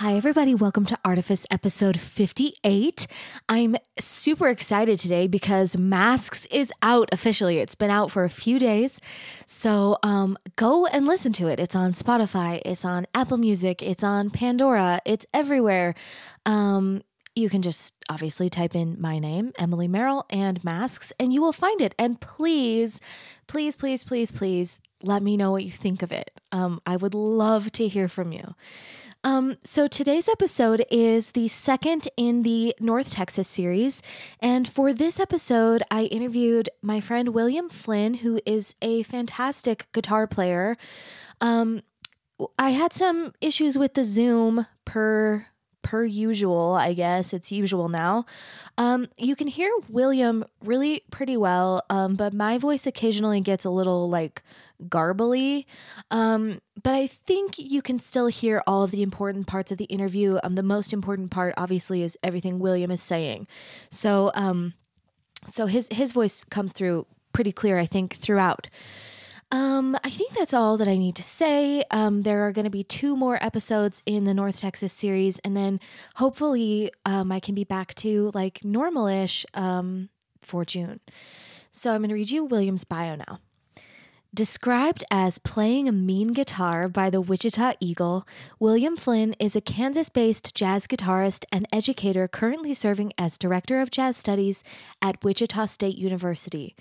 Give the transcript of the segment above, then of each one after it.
Hi, everybody. Welcome to Artifice episode 58. I'm super excited today because Masks is out officially. It's been out for a few days. So um, go and listen to it. It's on Spotify, it's on Apple Music, it's on Pandora, it's everywhere. Um, you can just obviously type in my name, Emily Merrill, and masks, and you will find it. And please, please, please, please, please let me know what you think of it. Um, I would love to hear from you. Um, so today's episode is the second in the North Texas series. And for this episode, I interviewed my friend William Flynn, who is a fantastic guitar player. Um, I had some issues with the Zoom per per usual, I guess it's usual now. Um, you can hear William really pretty well, um, but my voice occasionally gets a little like garbly. Um, but I think you can still hear all of the important parts of the interview. Um, the most important part, obviously, is everything William is saying. So, um, so his his voice comes through pretty clear, I think, throughout. Um, I think that's all that I need to say. Um, there are going to be two more episodes in the North Texas series, and then hopefully, um, I can be back to like normal-ish um, for June. So I'm going to read you William's bio now. Described as playing a mean guitar by the Wichita Eagle, William Flynn is a Kansas based jazz guitarist and educator currently serving as Director of Jazz Studies at Wichita State University.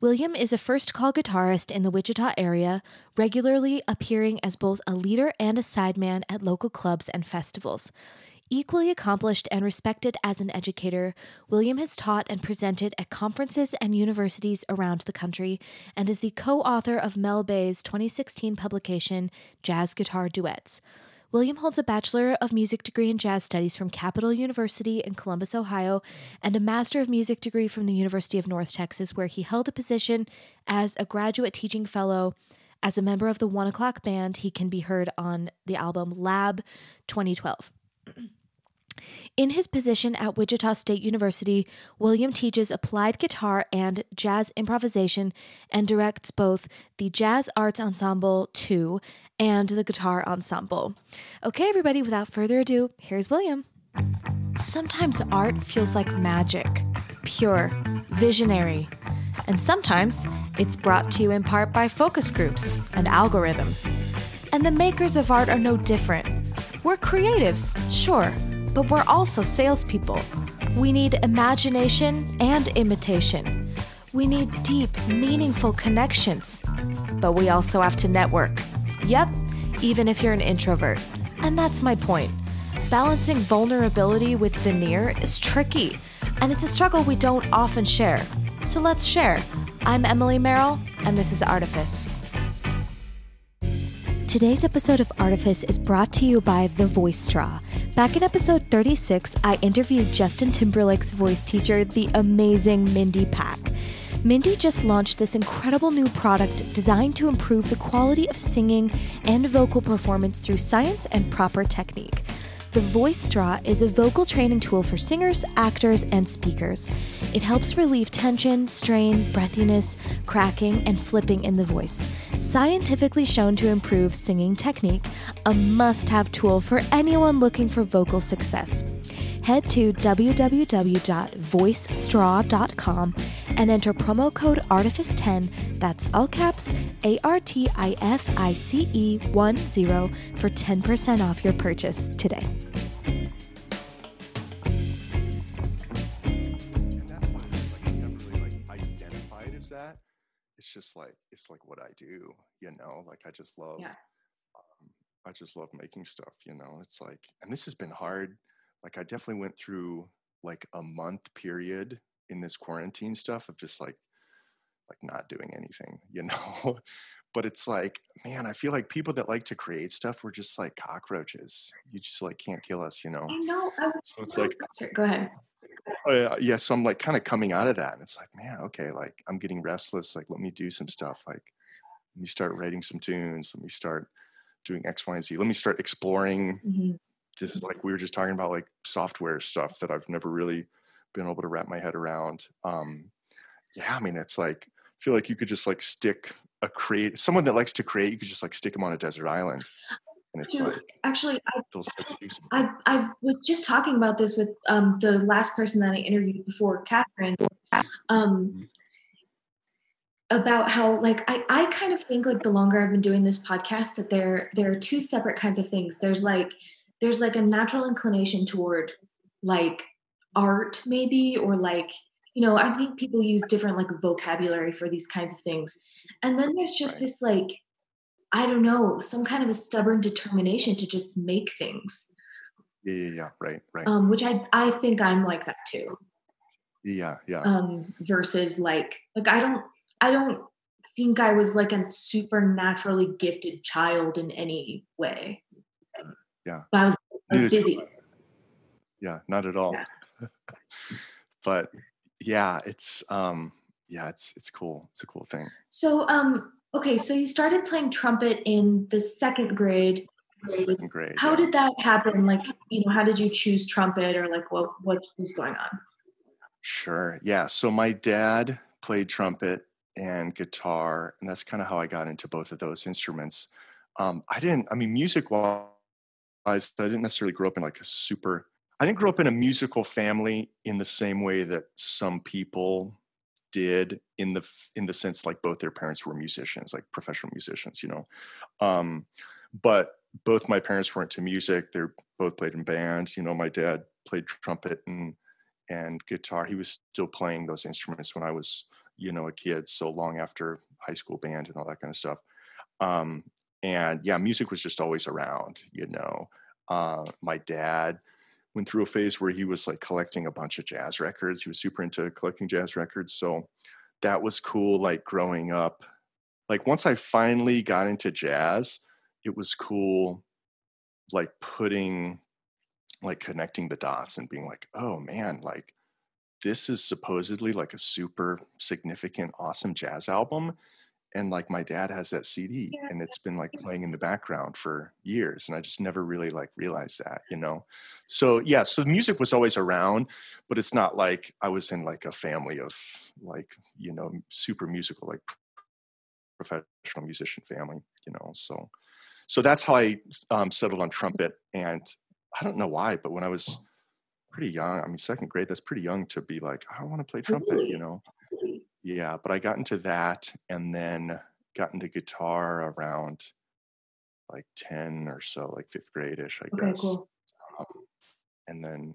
William is a first call guitarist in the Wichita area, regularly appearing as both a leader and a sideman at local clubs and festivals. Equally accomplished and respected as an educator, William has taught and presented at conferences and universities around the country and is the co author of Mel Bay's 2016 publication, Jazz Guitar Duets. William holds a Bachelor of Music degree in Jazz Studies from Capital University in Columbus, Ohio, and a Master of Music degree from the University of North Texas, where he held a position as a graduate teaching fellow. As a member of the One O'Clock Band, he can be heard on the album Lab 2012. In his position at Wichita State University, William teaches applied guitar and jazz improvisation and directs both the Jazz Arts Ensemble 2 and the Guitar Ensemble. Okay, everybody, without further ado, here's William. Sometimes art feels like magic, pure, visionary. And sometimes it's brought to you in part by focus groups and algorithms. And the makers of art are no different. We're creatives, sure but we're also salespeople. We need imagination and imitation. We need deep, meaningful connections. But we also have to network. Yep, even if you're an introvert. And that's my point. Balancing vulnerability with veneer is tricky, and it's a struggle we don't often share. So let's share. I'm Emily Merrill, and this is Artifice. Today's episode of Artifice is brought to you by The Voice Straw. Back in episode 36, I interviewed Justin Timberlake's voice teacher, the amazing Mindy Pack. Mindy just launched this incredible new product designed to improve the quality of singing and vocal performance through science and proper technique. The Voice Straw is a vocal training tool for singers, actors, and speakers. It helps relieve tension, strain, breathiness, cracking, and flipping in the voice. Scientifically shown to improve singing technique, a must have tool for anyone looking for vocal success. Head to www.voicestraw.com and enter promo code ARTIFICE10, that's all caps A R T I F I C E 1 0 for 10% off your purchase today. And that's why I like you never really like identified as that. It's just like it's like what I do, you know. Like I just love, yeah. um, I just love making stuff, you know. It's like, and this has been hard. Like I definitely went through like a month period in this quarantine stuff of just like like not doing anything, you know. but it's like, man, I feel like people that like to create stuff were just like cockroaches. You just like can't kill us, you know. I know. I so it's like, go ahead. Oh, yeah, yeah. So I'm like kind of coming out of that, and it's like, man, okay, like I'm getting restless. Like, let me do some stuff. Like, let me start writing some tunes. Let me start doing X, Y, and Z. Let me start exploring. Mm-hmm. This is like we were just talking about, like software stuff that I've never really been able to wrap my head around. Um, yeah, I mean, it's like I feel like you could just like stick a create someone that likes to create. You could just like stick them on a desert island. and it's like actually I, I, I was just talking about this with um, the last person that I interviewed before, Catherine, um, mm-hmm. about how like I, I kind of think like the longer I've been doing this podcast that there there are two separate kinds of things. There's like there's like a natural inclination toward like art maybe or like you know I think people use different like vocabulary for these kinds of things, and then there's just right. this like I don't know, some kind of a stubborn determination to just make things. Yeah, yeah, yeah. Right, right. Um, which I I think I'm like that too. Yeah, yeah. Um, versus like like I don't I don't think I was like a supernaturally gifted child in any way. Yeah. But I was, I was busy. Yeah, not at all. Yeah. but yeah, it's um yeah, it's it's cool. It's a cool thing. So um okay, so you started playing trumpet in the second grade. Second grade. How yeah. did that happen? Like, you know, how did you choose trumpet or like what what was going on? Sure. Yeah. So my dad played trumpet and guitar, and that's kind of how I got into both of those instruments. Um, I didn't, I mean, music wise, I didn't necessarily grow up in like a super, I didn't grow up in a musical family in the same way that some people did in the in the sense like both their parents were musicians like professional musicians you know? Um, but both my parents were into music they both played in bands you know? My dad played trumpet and and guitar. He was still playing those instruments when i was you know a kid so long after high school band and all that kind of stuff. Um, and yeah music was just always around you know uh, my dad went through a phase where he was like collecting a bunch of jazz records. He was super into collecting jazz records. So that was cool, like growing up. Like once I finally got into jazz, it was cool, like putting, like connecting the dots and being like, oh man, like this is supposedly like a super significant, awesome jazz album and like my dad has that cd yeah. and it's been like playing in the background for years and i just never really like realized that you know? So yeah so the music was always around but it's not like i was in like a family of like you know super musical like professional musician family you know so so that's how i um, settled on trumpet and i don't know why but when i was pretty young i mean second grade that's pretty young to be like i don't want to play trumpet you know yeah, but I got into that and then got into guitar around like 10 or so, like fifth grade ish, I okay, guess. Cool. Um, and then,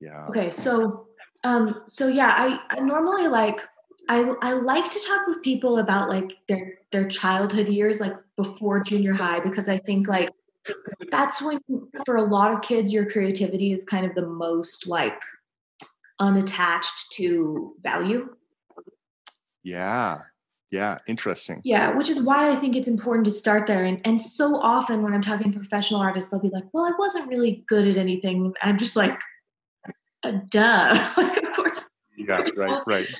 yeah. Okay. So, um, so yeah, I, I normally like, I, I like to talk with people about like their, their childhood years, like before junior high, because I think like that's when for a lot of kids, your creativity is kind of the most like unattached to value yeah. Yeah, interesting. Yeah, which is why I think it's important to start there. And and so often when I'm talking to professional artists, they'll be like, "Well, I wasn't really good at anything." I'm just like, uh, "Duh!" like, of course. Yeah, right, right.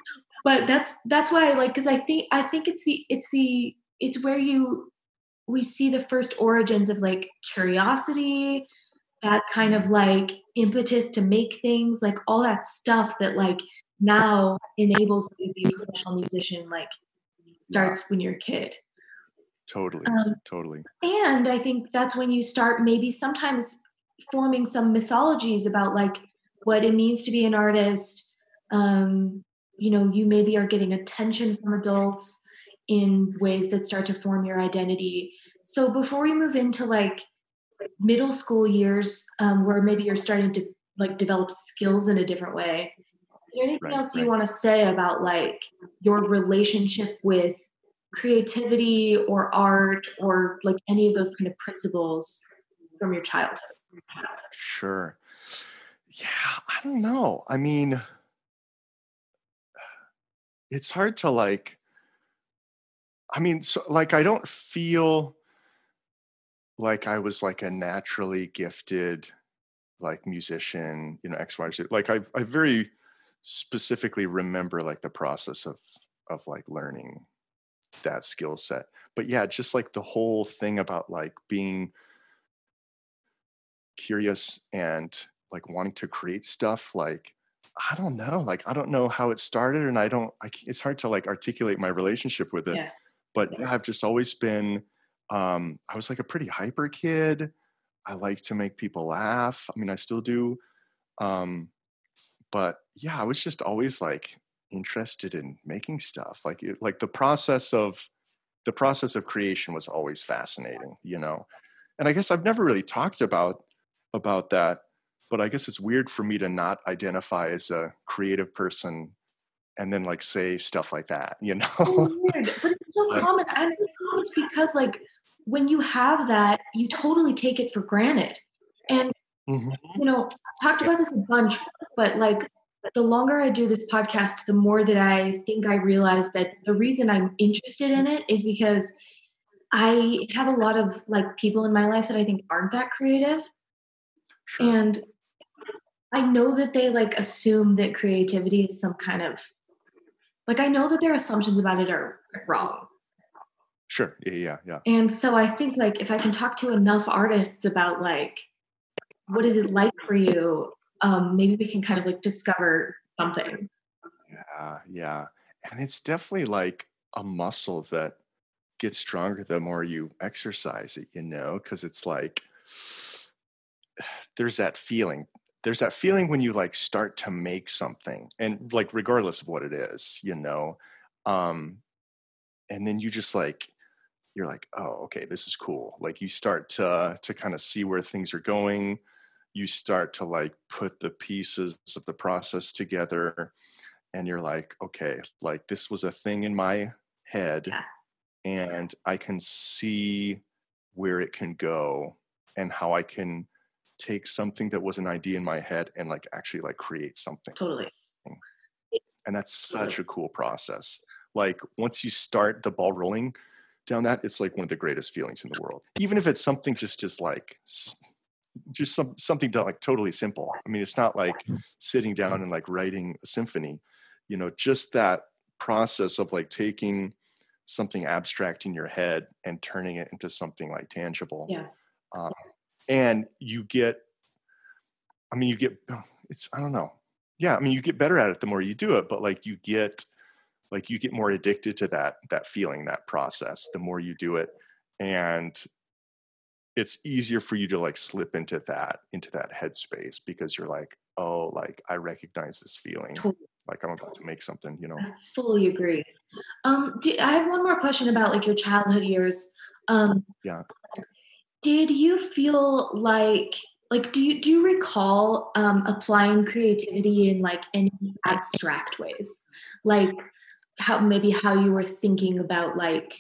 But that's that's why I like because I think I think it's the it's the it's where you we see the first origins of like curiosity, that kind of like impetus to make things, like all that stuff that like now enables you to be a professional musician like starts yeah. when you're a kid. Totally um, totally. and i think that's when you start maybe sometimes forming some mythologies about like what it means to be an artist. Um, you know you maybe are getting attention from adults in ways that start to form your identity. So before we move into like middle school years um, where maybe you're starting to like develop skills in a different way anything right, else right. you want to say about like your relationship with creativity or art or like any of those kind of principles from your childhood? Sure. Yeah, I don't know. I mean, it's hard to like, I mean, so like, I don't feel like I was like a naturally gifted like musician, you know, X, Y, Z. Like I've, I very specifically remember like the process of of like learning that skill set but yeah just like the whole thing about like being curious and like wanting to create stuff like i don't know like i don't know how it started and i don't I, it's hard to like articulate my relationship with it yeah. but yeah i've just always been um, I was like a pretty hyper kid. I like to make people laugh. I mean, I still do. Um, but yeah, I was just always like interested in making stuff. Like it, like the process of the process of creation was always fascinating, you know. And I guess I've never really talked about about that, but I guess it's weird for me to not identify as a creative person and then like say stuff like that, you know. weird, but it's so common. And it's because like when you have that, you totally take it for granted. And, mm-hmm. you know, i talked about this a bunch, but like the longer I do this podcast, the more that I think I realize that the reason I'm interested in it is because I have a lot of like people in my life that I think aren't that creative. Sure. And I know that they like assume that creativity is some kind of like I know that their assumptions about it are wrong. Sure. Yeah, yeah, yeah. And so I think like if I can talk to enough artists about like what is it like for you, um, maybe we can kind of like discover something. Yeah, yeah. And it's definitely like a muscle that gets stronger the more you exercise it, you know, because it's like there's that feeling. There's that feeling when you like start to make something and like regardless of what it is, you know. Um and then you just like you're like, oh, okay, this is cool. Like you start to to kind of see where things are going. You start to like put the pieces of the process together, and you're like, okay, like this was a thing in my head, yeah. and I can see where it can go and how I can take something that was an idea in my head and like actually like create something. Totally. And that's such a cool process. Like once you start the ball rolling, down that, it's like one of the greatest feelings in the world. Even if it's something just as like just some something to like totally simple. I mean, it's not like sitting down and like writing a symphony. You know, just that process of like taking something abstract in your head and turning it into something like tangible. Yeah. Um, and you get, I mean, you get, it's, I don't know. Yeah. I mean, you get better at it the more you do it, but like you get like you get more addicted to that that feeling that process the more you do it and it's easier for you to like slip into that into that headspace because you're like oh like i recognize this feeling. Like i'm about to make something you know? I fully agree. Um do, i have one more question about like your childhood years. Um yeah. did you feel like like do you do you recall um applying creativity in like any abstract ways? Like how maybe how you were thinking about like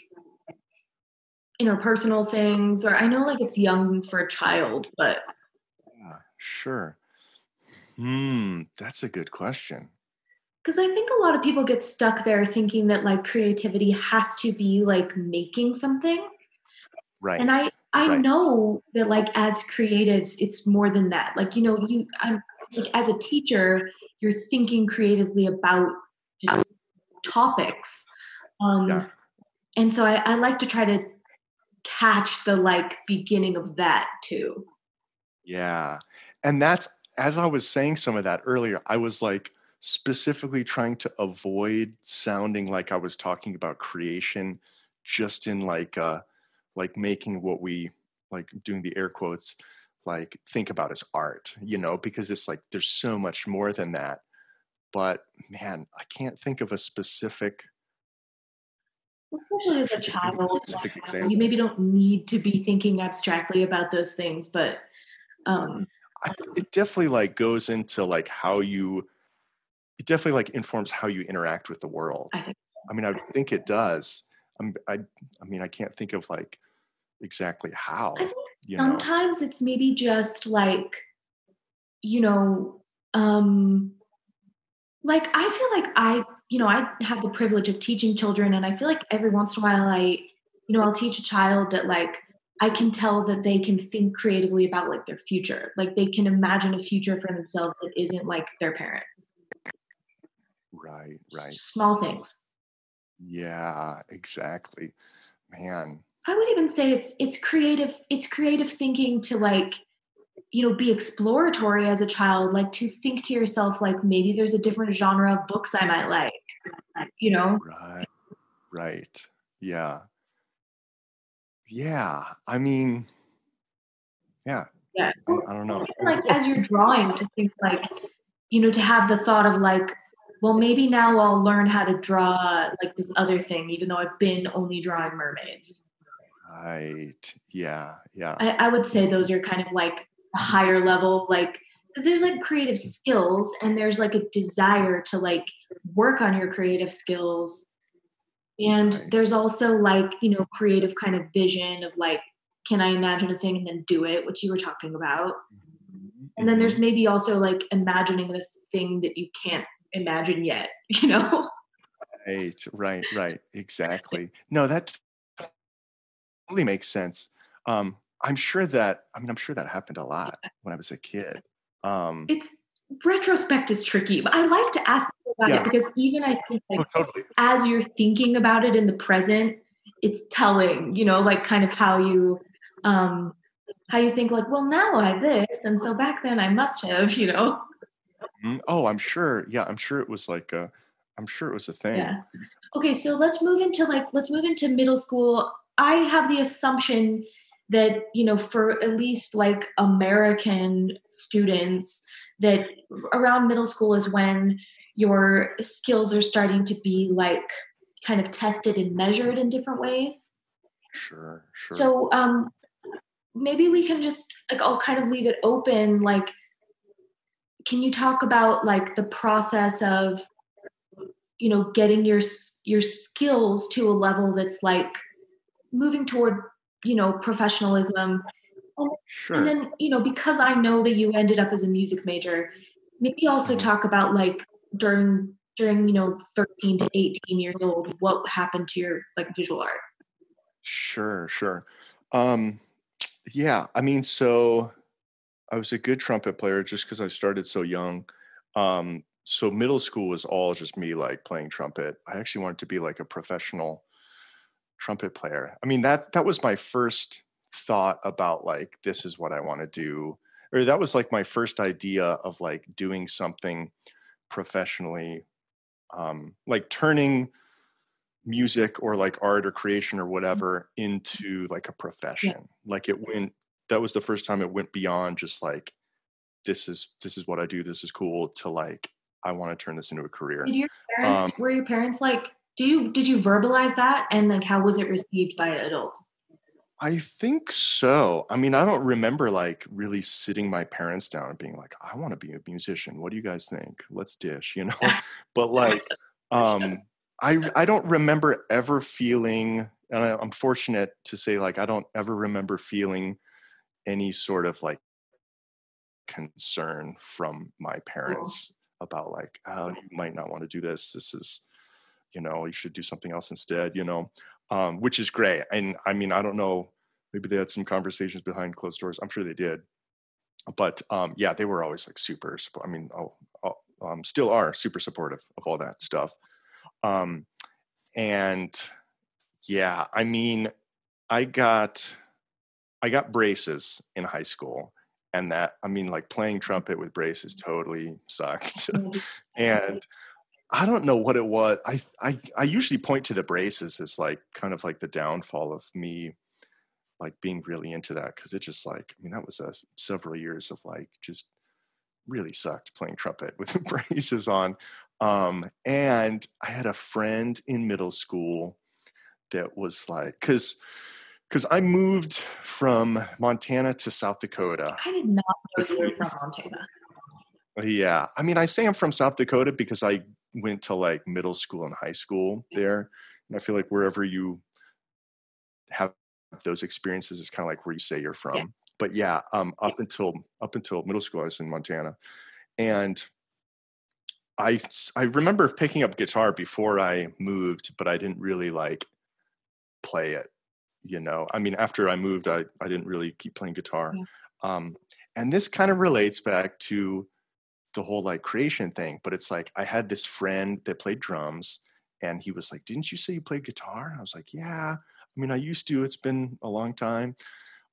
interpersonal things or i know like it's young for a child but yeah, sure hmm that's a good question because i think a lot of people get stuck there thinking that like creativity has to be like making something right and i i right. know that like as creatives it's more than that like you know you i'm like as a teacher you're thinking creatively about just topics. Um, yeah. And so I, I like to try to catch the like beginning of that too. Yeah. And that's, as I was saying some of that earlier, I was like specifically trying to avoid sounding like I was talking about creation just in like, uh, like making what we like doing the air quotes like think about as art you know because it's like there's so much more than that but man, I can't think of a specific. Especially as a child, you maybe don't need to be thinking abstractly about those things, but um, I, it definitely like goes into like how you. It definitely like informs how you interact with the world. I, I mean, I think it does. I'm, I, I mean, I can't think of like exactly how. sometimes know? it's maybe just like, you know, um, like I feel like I, you know, I have the privilege of teaching children and I feel like every once in a while I, you know, I'll teach a child that like I can tell that they can think creatively about like their future. Like they can imagine a future for themselves that isn't like their parents. Right, right. Small things. Yeah, exactly. Man. I would even say it's it's creative it's creative thinking to like you know be exploratory as a child like to think to yourself like maybe there's a different genre of books i might like you know right right yeah yeah, I mean, yeah. Yeah. I, I don't know. Like as you're drawing, to think like, you know, to have the thought of like, well, maybe now I'll learn how to draw like this other thing, even though I've been only drawing mermaids. Right. Yeah. Yeah. I, I would say those are kind of like a higher level, like because there's like creative skills and there's like a desire to like work on your creative skills. And right. there's also like you know creative kind of vision of like can i imagine a thing and then do it which you were talking about. And then there's mm-hmm. maybe also like imagining the thing that you can't imagine yet you know? Right right right. Exactly. No that totally makes sense. Um i'm sure that i mean i'm sure that happened a lot when i was a kid um it's retrospect is tricky but i like to ask people about yeah. it because even I think like oh, totally. as you're thinking about it in the present, it's telling, you know, like kind of how you um how you think like, well now I this and so back then I must have, you know. Mm-hmm. Oh, I'm sure. Yeah, I'm sure it was like a I'm sure it was a thing. Yeah. Okay, so let's move into like let's move into middle school. I have the assumption that, you know, for at least like American students that around middle school is when your skills are starting to be like kind of tested and measured in different ways. Sure, sure. So um, maybe we can just like I'll kind of leave it open. Like, can you talk about like the process of you know getting your your skills to a level that's like moving toward you know professionalism. And, sure. and then you know because i know that you ended up as a music major maybe also mm-hmm. talk about like during during you know 13 to 18 years old what happened to your like visual art? Sure sure. Um yeah i mean so i was a good trumpet player just because i started so young. Um so middle school was all just me like playing trumpet. I actually wanted to be like a professional trumpet player. I mean that that was my first thought about like this is what i want to do or that was like my first idea of like doing something professionally um, like turning music or like art or creation or whatever into like a profession. Yeah. like it went that was the first time it went beyond just like this is this is what i do this is cool to like i want to turn this into a career. Did your parents um, were your parents like do you did you verbalize that and like how was it received by adults I think so. I mean, I don't remember like really sitting my parents down and being like, I want to be a musician. What do you guys think? Let's dish, you know? but like, um, I, I don't remember ever feeling, and I, I'm fortunate to say, like, I don't ever remember feeling any sort of like concern from my parents about like, oh, you might not want to do this. This is, you know, you should do something else instead, you know? um, which is great. And I mean, I don't know, maybe they had some conversations behind closed doors. I'm sure they did. But um, yeah, they were always like super. I mean, oh, oh um, still are super supportive of all that stuff. Um, and yeah, I mean, I got I got braces in high school, and that I mean, like playing trumpet with braces totally sucked. and I don't know what it was. I, I I usually point to the braces as like kind of like the downfall of me like being really into that because it just like I mean that was a several years of like just really sucked playing trumpet with the braces on. Um, and I had a friend in middle school that was like because because I moved from Montana to South Dakota. I did not know you were from Montana. Yeah, I mean, I say I'm from South Dakota because I went to like middle school and high school there. And I feel like wherever you have those experiences is kind of like where you say you're from. Yeah. But yeah, um, up until up until middle school, I was in Montana, and I I remember picking up guitar before I moved, but I didn't really like play it. You know, I mean, after I moved, I I didn't really keep playing guitar. Yeah. Um, and this kind of relates back to the whole like creation thing, but it's like I had this friend that played drums and he was like, Didn't you say you played guitar? And I was like, Yeah. I mean, I used to, it's been a long time.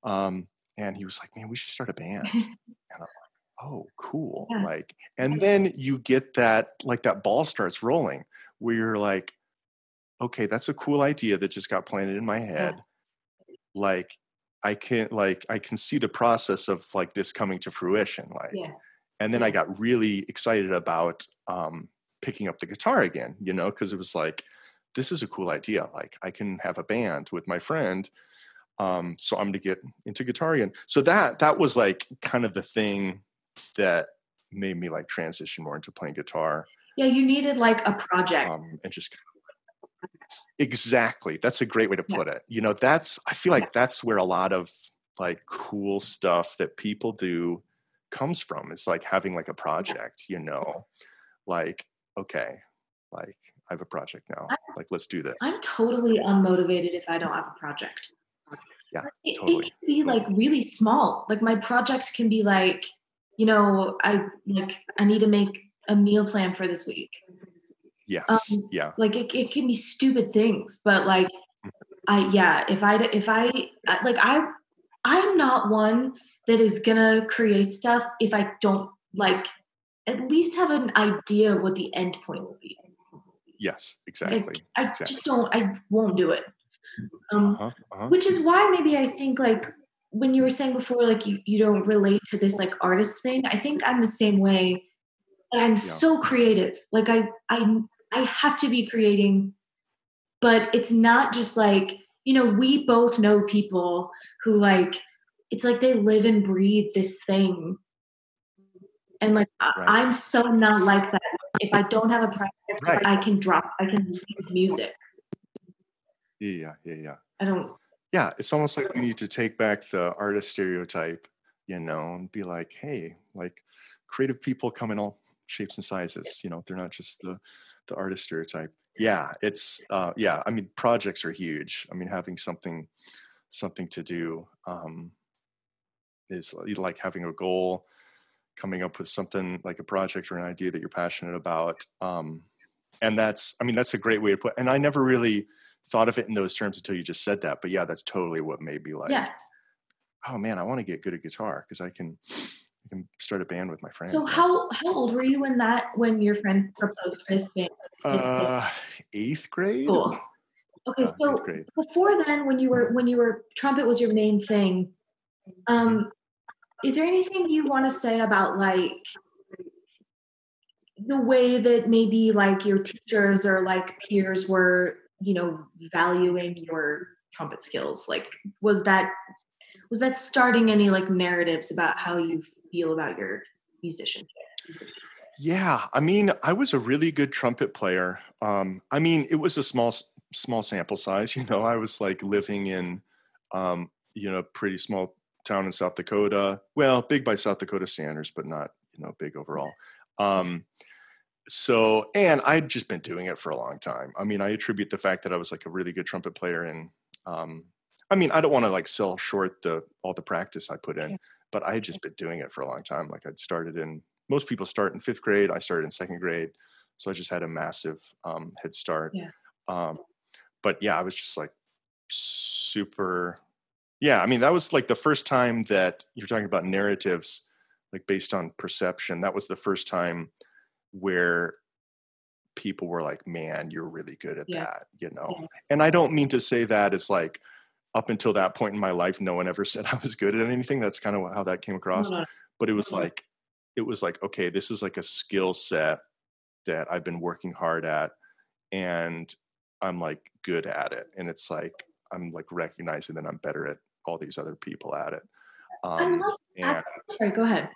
Um, and he was like, Man, we should start a band. and I'm like, Oh, cool. Yeah. Like, and then you get that, like that ball starts rolling where you're like, okay, that's a cool idea that just got planted in my head. Yeah. like I can like I can see the process of like this coming to fruition. Like, yeah. And then. I got really excited about um, picking up the guitar again. You know, because it was like this is a cool idea. Like I can have a band with my friend. Um, so I'm going to get into guitar again. So that that was like kind of the thing that made me like transition more into playing guitar. Yeah, you needed like a project. Um, and just exactly. That's a great way to put yeah. it. You know, that's I feel like that's where a lot of like cool stuff that people do comes from. It's like having like a project, you know. Like, okay, like I have a project now. Like let's do this. I'm totally unmotivated if I don't have a project. Yeah, it, totally. It can be like really small. Like my project can be like, you know, I like I need to make a meal plan for this week. Yes. Um, yeah. Like it, it can be stupid things, but like mm-hmm. I yeah, if I if I like I I'm not one that is gonna create stuff if I don't like at least have an idea of what the end point will be. Yes, exactly. I, I exactly. just don't. I won't do it. Um, uh-huh, uh-huh. Which is why maybe I think like when you were saying before, like you, you don't relate to this like artist thing. I think I'm the same way. But I'm yeah. so creative. Like I I I have to be creating, but it's not just like you know we both know people who like it's like they live and breathe this thing. And like right. i'm so not like that. If i don't have a project right. i can drop i can leave music. Yeah yeah yeah. I don't yeah it's almost like we need to take back the artist stereotype you know and be like hey like creative people come in all shapes and sizes you know they're not just the the artist stereotype. Yeah it's uh yeah i mean projects are huge. I mean having something something to do um is like having a goal coming up with something like a project or an idea that you're passionate about um and that's i mean that's a great way to put and i never really thought of it in those terms until you just said that but yeah that's totally what made me like yeah. oh man i want to get good at guitar because i can I can start a band with my friend. So how how old were you when that when your friend proposed this band? Uh, eighth grade. Cool. Okay, uh, so before then, when you were when you were trumpet was your main thing, um, is there anything you want to say about like the way that maybe like your teachers or like peers were, you know, valuing your trumpet skills? Like, was that was that starting any like narratives about how you feel about your musicianship? Yeah, I mean, I was a really good trumpet player. Um, I mean, it was a small small sample size. You know, I was like living in, um, you know, pretty small town in South Dakota. Well, big by South Dakota standards, but not you know big overall. Um, so, and I'd just been doing it for a long time. I mean, I attribute the fact that I was like a really good trumpet player and um, I mean, I don't want to like sell short the all the practice I put in, but I had just been doing it for a long time. Like I'd started in most people start in fifth grade. I started in second grade, so I just had a massive um, head start. Yeah. Um, but yeah, I was just like super. Yeah, I mean that was like the first time that you're talking about narratives, like based on perception. That was the first time where people were like, "Man, you're really good at yeah. that," you know. Yeah. And I don't mean to say that as like up until that point in my life, no one ever said I was good at anything. That's kind of how that came across. No, no. But it was mm-hmm. like, it was like, okay, this is like a skill set that I've been working hard at and I'm like good at it. And it's like, I'm like recognizing that I'm better at all these other people at it. Um, I love and, sorry, go ahead.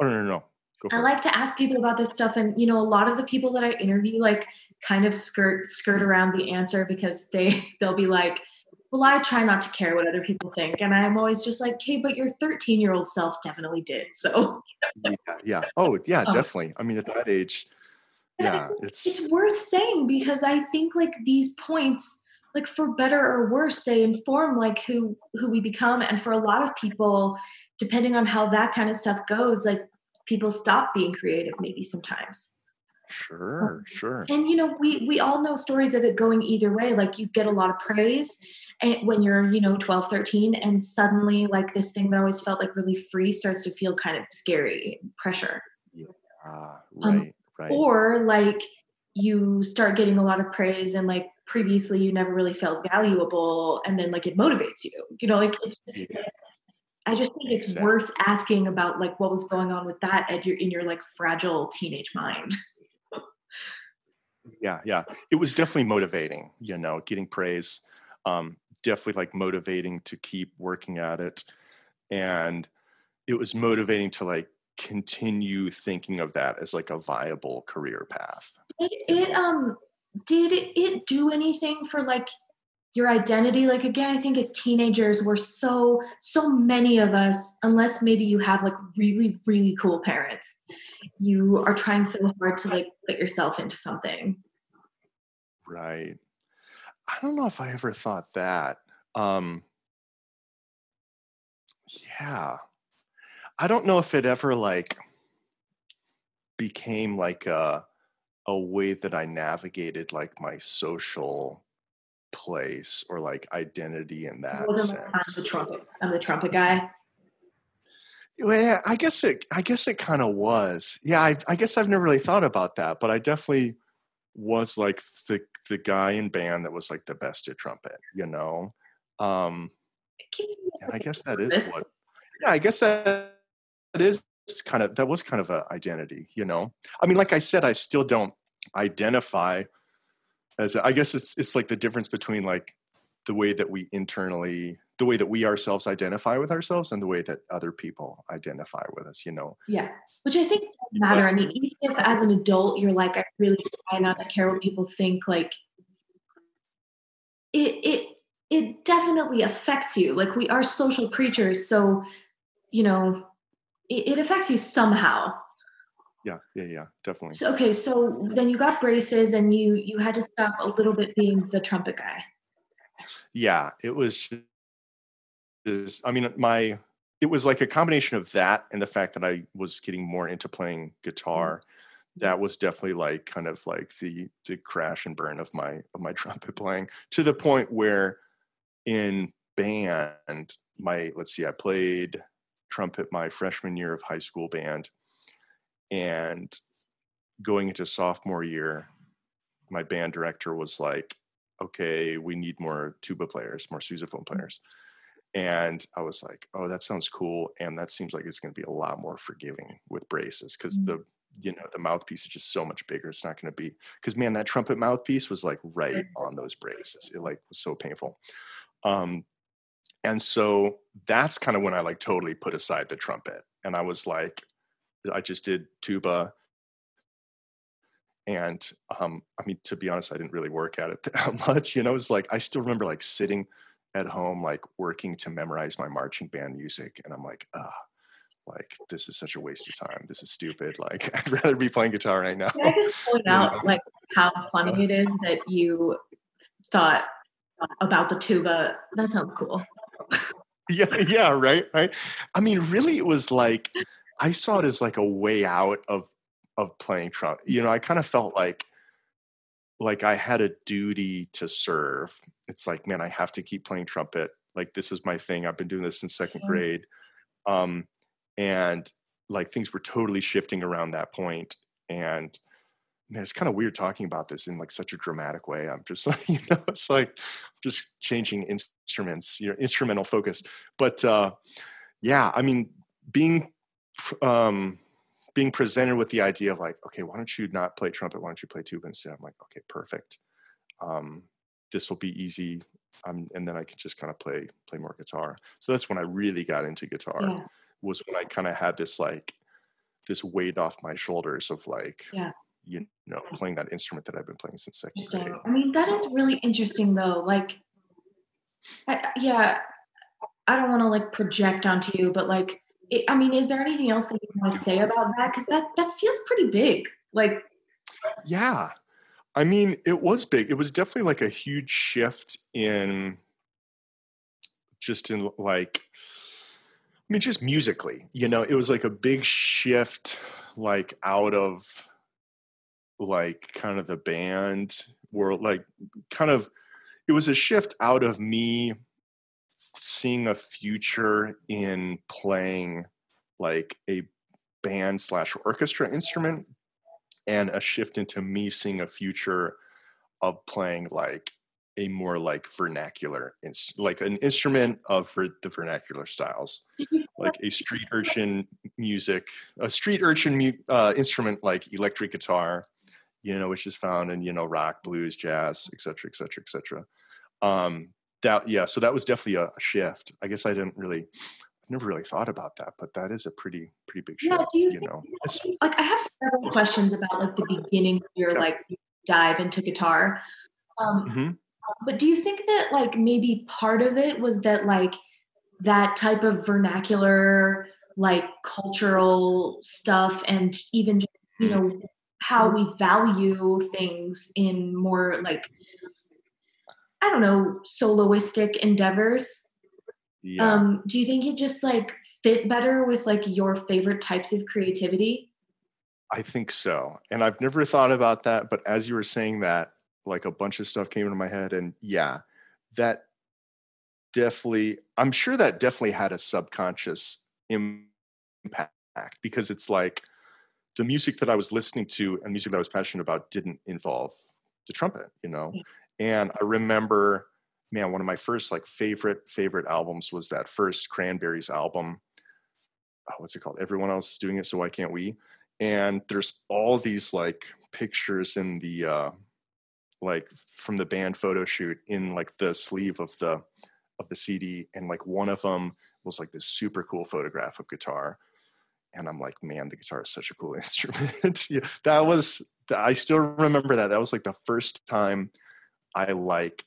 Oh, no, no, no. I like to ask people about this stuff. And, you know, a lot of the people that I interview, like kind of skirt, skirt around the answer because they, they'll be like, well, I try not to care what other people think. And I'm always just like, hey, but your 13 year old self definitely did. So, yeah, yeah. Oh, yeah, oh. definitely. I mean, at that age, yeah, it's, it's worth saying because I think like these points, like for better or worse, they inform like who who we become. And for a lot of people, depending on how that kind of stuff goes, like people stop being creative maybe sometimes. Sure, sure. And you know, we we all know stories of it going either way. Like you get a lot of praise when you're you know 12 13 and suddenly like this thing that always felt like really free starts to feel kind of scary pressure yeah right um, right or like you start getting a lot of praise and like previously you never really felt valuable and then like it motivates you you know like just, yeah. i just think it's exactly. worth asking about like what was going on with that at your in your like fragile teenage mind yeah yeah it was definitely motivating you know getting praise um definitely like motivating to keep working at it and it was motivating to like continue thinking of that as like a viable career path it, it um did it do anything for like your identity? Like again i think as teenagers we're so so many of us unless maybe you have like really really cool parents you are trying so hard to like put yourself into something. Right. I don't know if i ever thought that um yeah. I don't know if it ever like became like a a way that I navigated like my social place or like identity in that sense. I'm the trumpet. I'm the trumpet guy. Well, yeah, I guess it. I guess it kind of was. Yeah, I, I, guess I've never really thought about that, but I definitely was like the the guy in band that was like the best at trumpet. You know, um, and I guess that is what. Yeah, I guess that, that is kind of that was kind of an identity you know? I mean like i said i still don't identify as I guess it's it's like the difference between like the way that we internally the way that we ourselves identify with ourselves and the way that other people identify with us you know? Yeah which i think does matter. i mean even if as an adult you're like i really try not to care what people think like it it it definitely affects you. Like we are social creatures so you know it, it affects you somehow. Yeah, yeah, yeah, definitely. So, okay, so then you got braces, and you you had to stop a little bit being the trumpet guy. Yeah, it was. Is I mean, my it was like a combination of that and the fact that I was getting more into playing guitar. Mm-hmm. That was definitely like kind of like the the crash and burn of my of my trumpet playing to the point where in band my let's see I played trumpet my freshman year of high school band. And going into sophomore year, my band director was like, okay, we need more tuba players, more sousaphone mm-hmm. players. And I was like, oh, that sounds cool. And that seems like it's going to be a lot more forgiving with braces because mm-hmm. the, you know, the mouthpiece is just so much bigger. It's not going to be, because man, that trumpet mouthpiece was like right on those braces. It like was so painful. Um, and so that's kind of when I like totally put aside the trumpet. And I was like, I just did tuba. And um, I mean, to be honest, I didn't really work at it that much. You know, it's like I still remember like sitting at home, like working to memorize my marching band music. And I'm like, ah, like this is such a waste of time. This is stupid. Like I'd rather be playing guitar right now. Can I just point out know? like how funny it is that you thought about the tuba? That sounds cool yeah, yeah, right, right. I mean, really, it was like I saw it as like a way out of of playing trumpet. You know, I kind of felt like like I had a duty to serve. It's like, man, I have to keep playing trumpet. Like this is my thing. I've been doing this since second grade. Um, and like things were totally shifting around that point. And man, it's kind of weird talking about this in like such a dramatic way. I'm just like, you know, it's like I'm just changing instruments, you know, instrumental focus. But uh, yeah, I mean, being um, being presented with the idea of like, okay, why don't you not play trumpet? Why don't you play tuba instead? I'm like, okay, perfect. Um, this will be easy. Um, and then I can just kind of play play more guitar. So that's when I really got into guitar. Yeah. Was when I kind of had this like this weight off my shoulders of like, yeah. you know, playing that instrument that I've been playing since second grade. I mean, that is really interesting though. Like I, yeah, I don't want to like project onto you, but like, it, I mean, is there anything else that you want to say about that? Because that that feels pretty big. Like, yeah, I mean, it was big. It was definitely like a huge shift in just in like, I mean, just musically. You know, it was like a big shift, like out of like kind of the band world, like kind of it was a shift out of me seeing a future in playing like a band slash orchestra instrument and a shift into me seeing a future of playing like a more like vernacular, like an instrument of for the vernacular styles, like a street urchin music, a street urchin mu- uh, instrument like electric guitar, you know, which is found in you know rock, blues, jazz, et cetera, etc., etc., etc. Um, that yeah, so that was definitely a, shift. I guess I didn't really I've never really thought about that, but that is a pretty pretty big shift. Yeah, you, you know, like I have several questions about like the beginning of your yeah. like dive into guitar. Um, mm-hmm. But do you think that like maybe part of it was that like that type of vernacular, like cultural stuff, and even just, you mm-hmm. know how we value things in more like I don't know soloistic endeavors. Yeah. Um, do you think it just like fit better with like your favorite types of creativity? I think so. And I've never thought about that, but as you were saying that, like a bunch of stuff came into my head and yeah that definitely i'm sure that definitely had a subconscious impact because it's like the music that i was listening to and music that i was passionate about didn't involve the trumpet you know? And i remember man one of my first like favorite favorite albums was that first cranberries album. Oh, what's it called? Everyone else is doing it so why can't we? And there's all these like pictures in the uh like from the band photo shoot in like the sleeve of the of the CD, and like one of them was like this super cool photograph of guitar, and I'm like, man, the guitar is such a cool instrument. yeah, that was I still remember that. That was like the first time I like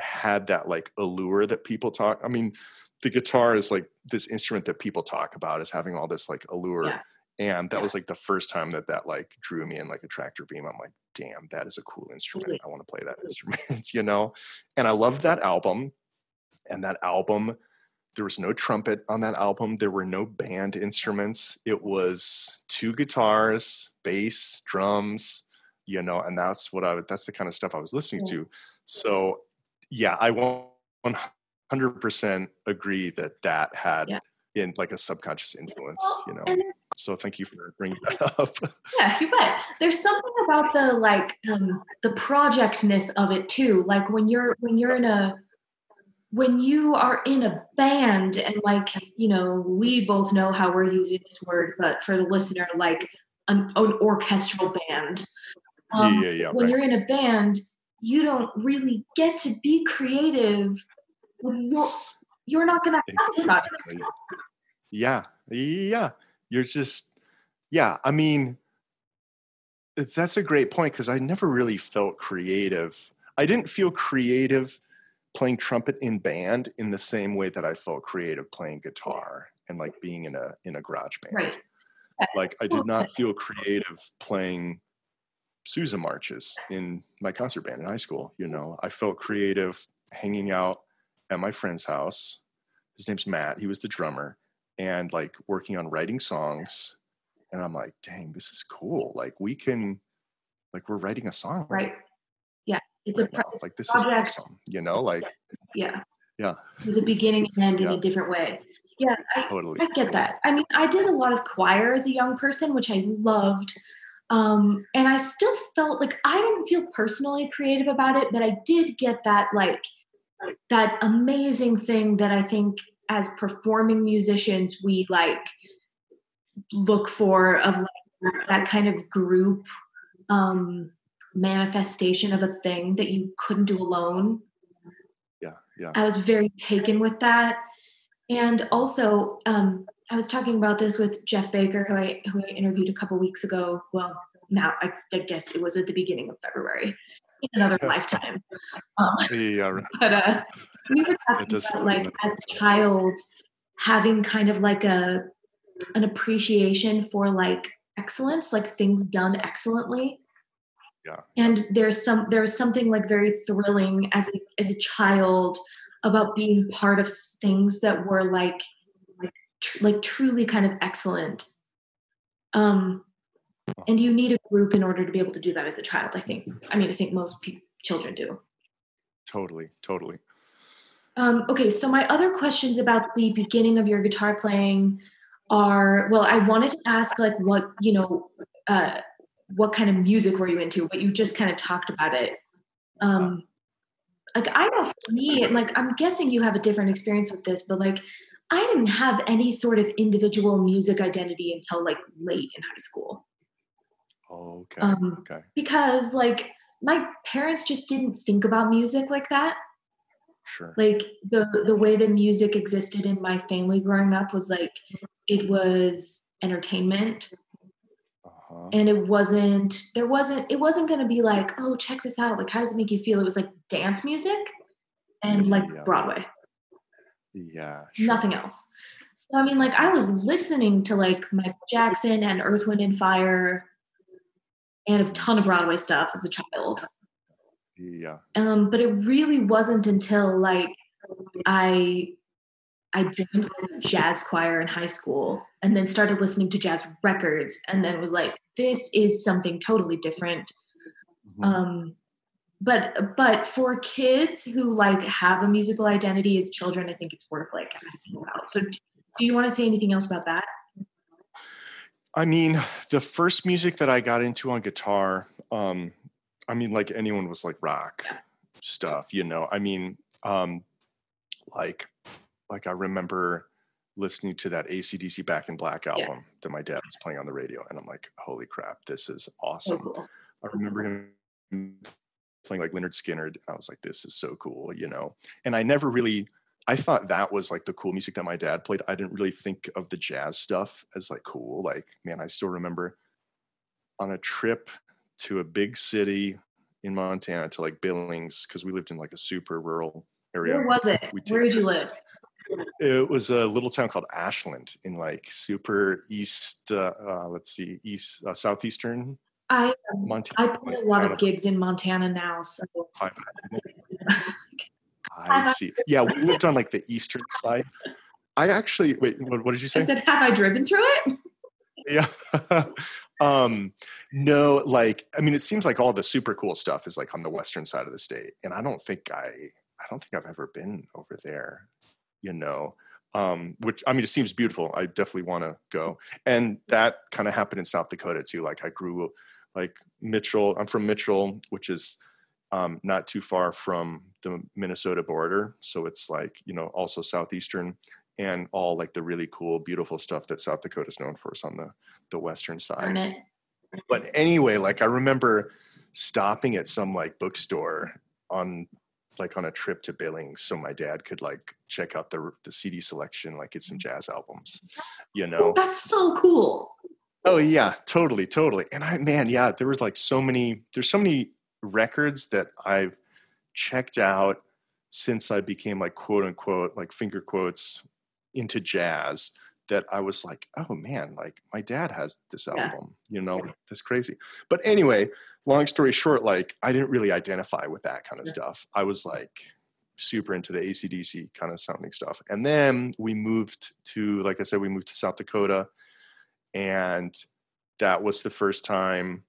had that like allure that people talk. I mean, the guitar is like this instrument that people talk about as having all this like allure. Yeah. And that yeah. was like the first time that that like drew me in like a tractor beam. I'm like, damn, that is a cool instrument. I want to play that instrument, you know? And I loved that album. And that album, there was no trumpet on that album. There were no band instruments. It was two guitars, bass, drums, you know, and that's what I that's the kind of stuff I was listening yeah. to. So yeah, I 100% agree that that had yeah in like a subconscious influence, you know. So thank you for bringing that up. yeah, you bet. There's something about the like um, the projectness of it too. Like when you're when you're in a when you are in a band and like you know we both know how we're using this word, but for the listener, like an, an orchestral band. Um, yeah, yeah. When right. you're in a band, you don't really get to be creative. You're, you're not going to have exactly. Yeah. Yeah. You're just, yeah. I mean, that's a great point because I never really felt creative. I didn't feel creative playing trumpet in band in the same way that I felt creative playing guitar and like being in a in a garage band. Right. Like I did not feel creative playing Sousa marches in my concert band in high school. You know, I felt creative hanging out at my friend's house. His name's Matt. He was the drummer and like working on writing songs and i'm like dang this is cool like we can like we're writing a song right it's right a pro- like this project. is awesome you know like yeah. Yeah. The beginning and end yeah. in a different way. Yeah I, totally. I get that. I mean i did a lot of choir as a young person which i loved um, and i still felt like i didn't feel personally creative about it but i did get that like that amazing thing that i think as performing musicians we like look for of like that kind of group um manifestation of a thing that you couldn't do alone. Yeah yeah. I was very taken with that. And also um i was talking about this with jeff baker who i who i interviewed a couple weeks ago. Well now I, I guess it was at the beginning of february in another lifetime. Um, yeah, but uh, we were talking about like as a child having kind of like a an appreciation for like excellence, like things done excellently. Yeah. And there's some there's something like very thrilling as a, as a child about being part of things that were like like, tr- like truly kind of excellent. Um, and you need a group in order to be able to do that as a child i think i mean i think most pe- children do totally totally um, okay so my other questions about the beginning of your guitar playing are well i wanted to ask like what you know uh, what kind of music were you into but you just kind of talked about it um like i don't know for me and like i'm guessing you have a different experience with this but like i didn't have any sort of individual music identity until like late in high school okay um, okay because like my parents just didn't think about music like that Sure. Like the the way the music existed in my family growing up was like it was entertainment. Uh-huh. And it wasn't there wasn't it wasn't going to be like, "Oh, check this out. Like how does it make you feel?" It was like dance music and like yeah. Broadway. Yeah. Sure. Nothing else. So I mean like I was listening to like Michael Jackson and Earth Wind and Fire and a ton of Broadway stuff as a child. Yeah. Um, but it really wasn't until like I I joined the jazz choir in high school and then started listening to jazz records and then was like, this is something totally different. Mm-hmm. Um, but but for kids who like have a musical identity as children, I think it's worth like asking about. So do you want to say anything else about that? I mean, the first music that I got into on guitar, um, I mean, like anyone was like rock stuff, you know. I mean, um, like, like I remember listening to that ACDC Back in Black album yeah. that my dad was playing on the radio, and I'm like, holy crap, this is awesome. So cool. I remember him playing like Lynyrd Skynyrd. I was like, this is so cool, you know. And I never really, I thought that was like the cool music that my dad played. I didn't really think of the jazz stuff as like cool. Like, man, I still remember on a trip to a big city in Montana to like Billings because we lived in like a super rural area. Where was it? Where did you live? It was a little town called Ashland in like super east. Uh, uh, let's see, east uh, southeastern. I um, Montana. I play a lot of gigs in Montana now. So. I see. Yeah, we lived on like the eastern side. I actually wait. What, what did you say? I said, have I driven through it? Yeah. um, no, like I mean, it seems like all the super cool stuff is like on the western side of the state, and I don't think I, I don't think I've ever been over there. You know, um, which I mean, it seems beautiful. I definitely want to go, and that kind of happened in South Dakota too. Like I grew, like Mitchell. I'm from Mitchell, which is um, not too far from the Minnesota border, so it's like you know also southeastern and all like the really cool, beautiful stuff that South Dakota is known for is on the the western side. But anyway, like I remember stopping at some like bookstore on like on a trip to Billings so my dad could like check out the the CD selection, like get some jazz albums, you know. That's so cool. Oh yeah, totally, totally. And I man, yeah, there was like so many there's so many records that I've checked out since I became like quote unquote like finger quotes into jazz that I was like, oh man, like my dad has this album, yeah. you know, yeah. that's crazy. But anyway, long story short, like I didn't really identify with that kind of yeah. stuff. I was like super into the ACDC kind of sounding stuff. And then we moved to, like I said, we moved to South Dakota. And that was the first time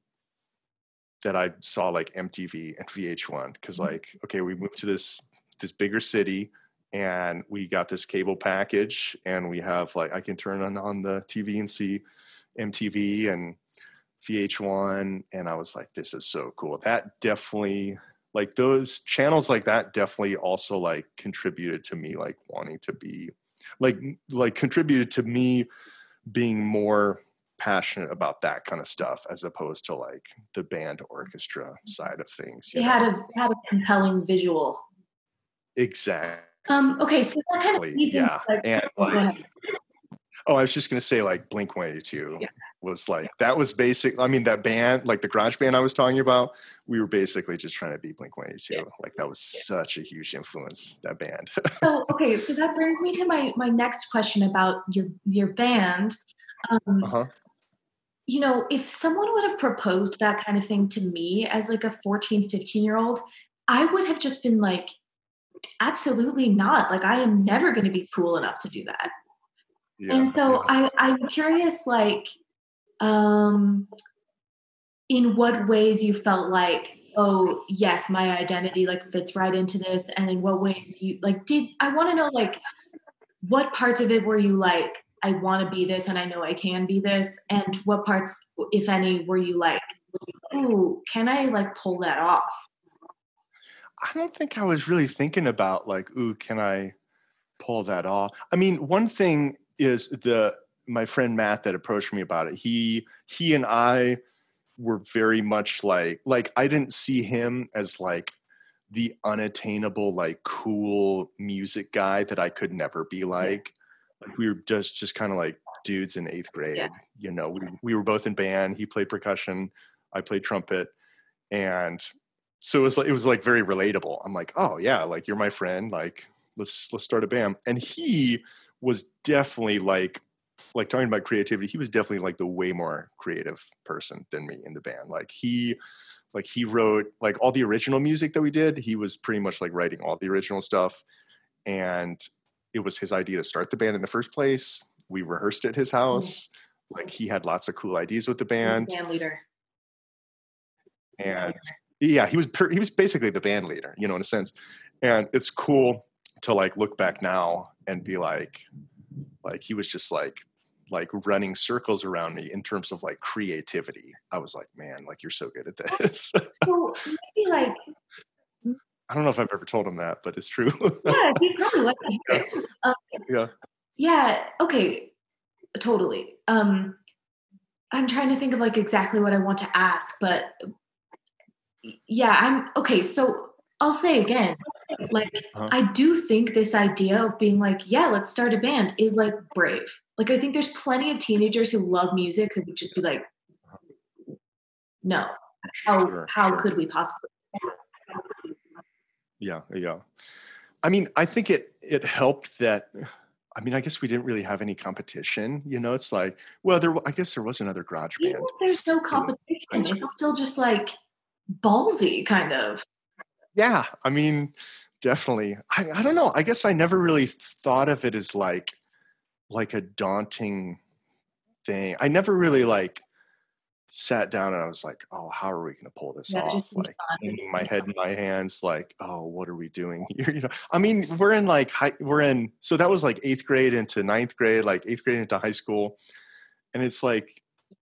that I saw like MTV and VH1. because mm-hmm. like, okay, we moved to this this bigger city and we got this cable package and we have like i can turn on, on the tv and see mtv and vh1 and i was like this is so cool that definitely like those channels like that definitely also like contributed to me like wanting to be like like contributed to me being more passionate about that kind of stuff as opposed to like the band orchestra side of things. It had a had a compelling visual. Exactly um, okay, so that kind of yeah, like, and like, oh, I was just gonna say like Blink One Eighty Two yeah. was like that was basic. I mean, that band, like the garage band I was talking about, we were basically just trying to be Blink One Eighty Two. Yeah. Like that was yeah. such a huge influence. That band. so okay, so that brings me to my my next question about your your band. Um, uh-huh. You know, if someone would have proposed that kind of thing to me as like a 14, 15 year old, I would have just been like, absolutely not. Like I am never going to be cool enough to do that. Yeah, and so. I, I'm curious, like, um, in what ways you felt like, oh yes, my identity like fits right into this, and in what ways you like did I want to know like what parts of it were you like I want to be this and I know I can be this, and what parts, if any, were you like, ooh, can I like pull that off? I don't think I was really thinking about like, ooh, can I pull that off? I mean, one thing is the my friend Matt that approached me about it. He he and I were very much like like I didn't see him as like the unattainable like cool music guy that I could never be like. Like we were just just kind of like dudes in eighth grade. Yeah. You know, we we were both in band. He played percussion, I played trumpet, and so it was like it was like very relatable. I'm like, oh yeah, like you're my friend. Like let's let's start a band. And he was definitely like like talking about creativity. He was definitely like the way more creative person than me in the band. Like he like he wrote like all the original music that we did. He was pretty much like writing all the original stuff, and it was his idea to start the band in the first place. We rehearsed at his mm-hmm. house. Like he had lots of cool ideas with the band. Band leader. And yeah, he was per, he was basically the band leader, you know, in a sense. And it's cool to like look back now and be like, like he was just like like running circles around me in terms of like creativity. I was like, man, like you're so good at this. so maybe like I don't know if I've ever told him that, but it's true. yeah, he probably like yeah. Um, yeah. Yeah. Okay. Totally. Um, I'm trying to think of like exactly what I want to ask, but yeah, I'm okay. So I'll say again, like uh-huh. I do think this idea of being like, yeah, let's start a band is like brave. Like I think there's plenty of teenagers who love music who would just be like, no, how sure, how sure. could we possibly? Yeah, yeah. I mean, I think it it helped that. I mean, I guess we didn't really have any competition. You know, it's like, well, there. I guess there was another garage band. there's no competition. It's still just like ballsy, kind of. Yeah, I mean, definitely. I, I don't know. I guess I never really thought of it as like like a daunting thing. I never really like sat down and I was like, oh, how are we going to pull this yeah, off? Like hanging my head in my hands, like, oh, what are we doing here? You know, I mean, we're in like, high, we're in, so that was like eighth grade into ninth grade, like eighth grade into high school. And it's like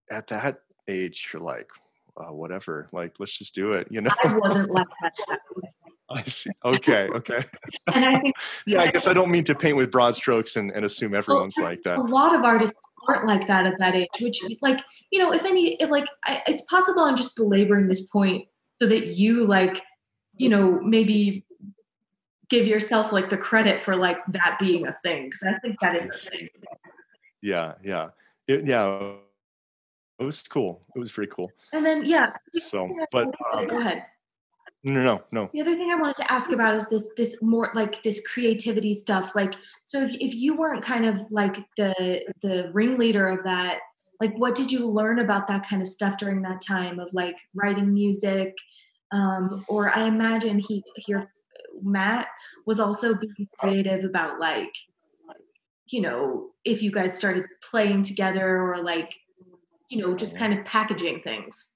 at that age, you're like, uh, whatever, like, let's just do it, you know? I wasn't like that. I see. Okay. Okay. and I think, yeah, I guess I don't mean to paint with broad strokes and, and assume everyone's well, like that. A lot of artists aren't like that at that age, which, like, you know, if any, if like, I, it's possible I'm just belaboring this point so that you, like, you know, maybe give yourself like the credit for like that being a thing because I think that is a thing. Yeah. Yeah. It, yeah. It was cool. It was pretty cool. And then, yeah. So, but um, go ahead. No, no, no. The other thing I wanted to ask about is this this more like this creativity stuff. Like, so if if you weren't kind of like the the ringleader of that, like what did you learn about that kind of stuff during that time of like writing music? Um, or I imagine he here Matt was also being creative about like, you know, if you guys started playing together or like, you know, just kind of packaging things.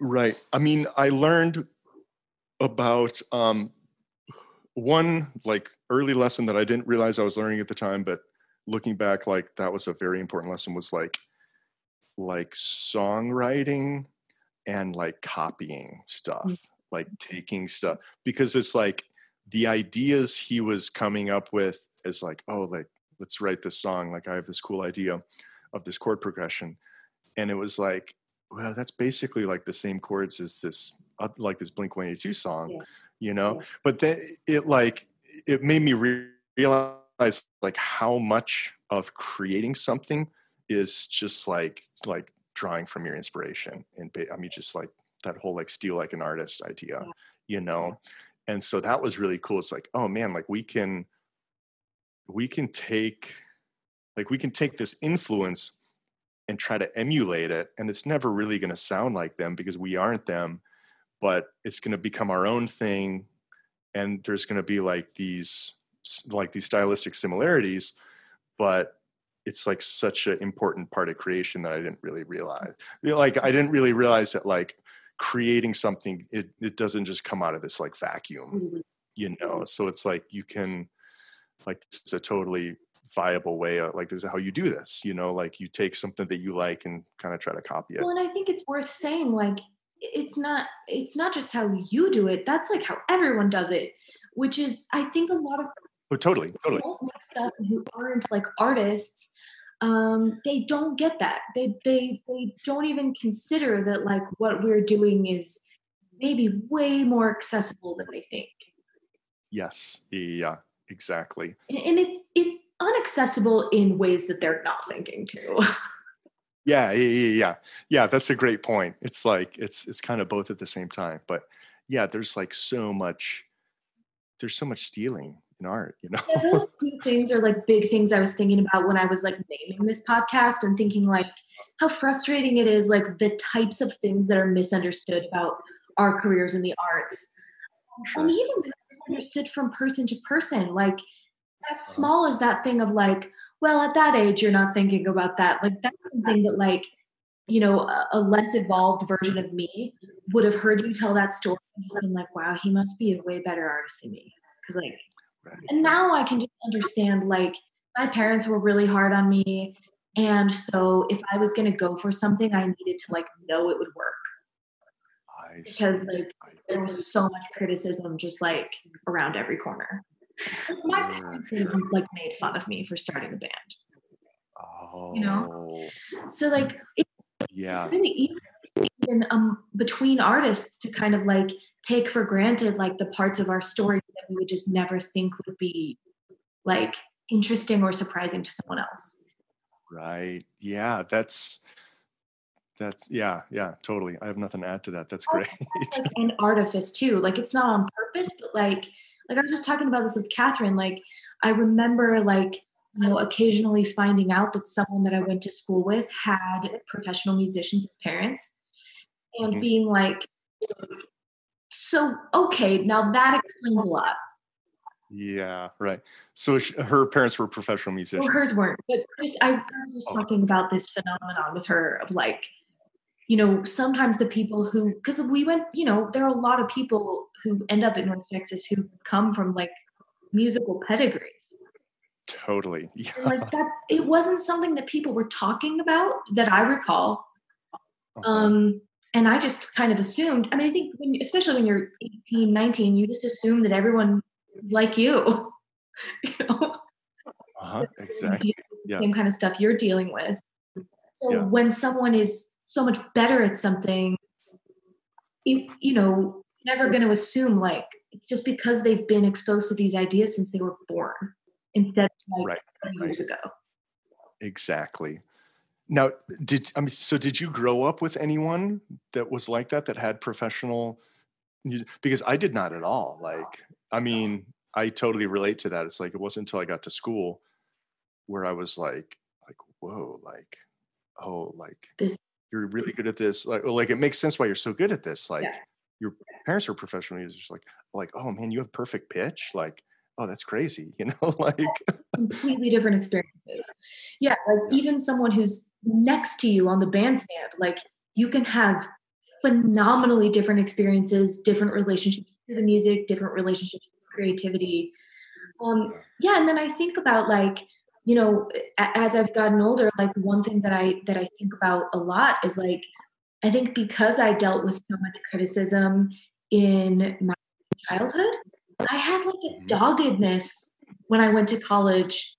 Right. I mean, I learned about um, one like early lesson that I didn't realize I was learning at the time, but looking back, like that was a very important lesson was like like songwriting and like copying stuff, mm-hmm. like taking stuff because it's like the ideas he was coming up with is like, oh, like let's write this song. Like I have this cool idea of this chord progression. And it was like, well, that's basically like the same chords as this uh, like this Blink 182 song, yeah. you know. Yeah. But then it like it made me re- realize like how much of creating something is just like like drawing from your inspiration and I mean just like that whole like steal like an artist idea, yeah. you know. And so that was really cool. It's like, oh man, like we can we can take like we can take this influence and try to emulate it and it's never really going to sound like them because we aren't them but it's going to become our own thing and there's going to be like these like these stylistic similarities but it's like such an important part of creation that i didn't really realize like i didn't really realize that like creating something it, it doesn't just come out of this like vacuum mm-hmm. you know so it's like you can like it's a totally viable way of, like this is how you do this you know like you take something that you like and kind of try to copy it. Well and i think it's worth saying like it's not it's not just how you do it that's like how everyone does it which is i think a lot of oh totally totally. stuff who aren't like artists um they don't get that they they they don't even consider that like what we're doing is maybe way more accessible than they think. Yes yeah exactly and, it's it's unaccessible in ways that they're not thinking to Yeah, yeah, yeah, yeah. That's a great point. It's like it's it's kind of both at the same time. But yeah, there's like so much. There's so much stealing in art, you know. Yeah, those two things are like big things I was thinking about when I was like naming this podcast and thinking like how frustrating it is, like the types of things that are misunderstood about our careers in the arts, sure. and even misunderstood from person to person. Like as uh-huh. small as that thing of like well at that age you're not thinking about that like that's something that like you know a, a less evolved version of me would have heard you tell that story and been like wow he must be a way better artist than me because like and now i can just understand like my parents were really hard on me and so if i was going to go for something i needed to like know it would work I because like there was so much criticism just like around every corner my parents like made fun of me for starting a band. Oh. You know? Oh. So like it's yeah. really easy even um, between artists to kind of like take for granted like the parts of our story that we would just never think would be like interesting or surprising to someone else. Right. Yeah, that's that's yeah, yeah, totally. I have nothing to add to that. That's great. like an artifice too. Like it's not on purpose, but like like I was just talking about this with Catherine. Like I remember like you know occasionally finding out that someone that I went to school with had professional musicians as parents, and mm-hmm. being like, so okay, now that explains a lot. Yeah, right. So her parents were professional musicians. Well, hers weren't, but just I, I was just oh. talking about this phenomenon with her of like you know, sometimes the people who, because we went, you know, there are a lot of people who end up in North Texas who come from like musical pedigrees. Totally. Yeah. Like that, it wasn't something that people were talking about that I recall. Uh-huh. Um, and I just kind of assumed, I mean, I think when, especially when you're 18, 19, you just assume that everyone like you, you know, uh-huh, exactly. Yeah. same kind of stuff you're dealing with. So yeah. when someone is so much better at something, you, you know, never going to assume like just because they've been exposed to these ideas since they were born instead of like right, years right. ago. Exactly. Now, did I mean so? Did you grow up with anyone that was like that that had professional? Because I did not at all. Like, I mean, I totally relate to that. It's like it wasn't until I got to school where I was like, like, whoa, like, oh, like this you're really good at this. Like, like it makes sense why you're so good at this. Like yeah. your parents are professional musicians. Like, like, oh man, you have perfect pitch. Like, oh, that's crazy. You know, like completely different experiences. Yeah, like yeah. even someone who's next to you on the bandstand, like you can have phenomenally different experiences, different relationships to the music, different relationships to creativity. Um, yeah, and then I think about like you know as i've gotten older like one thing that i that i think about a lot is like i think because i dealt with so much criticism in my childhood i had like a mm-hmm. doggedness when i went to college.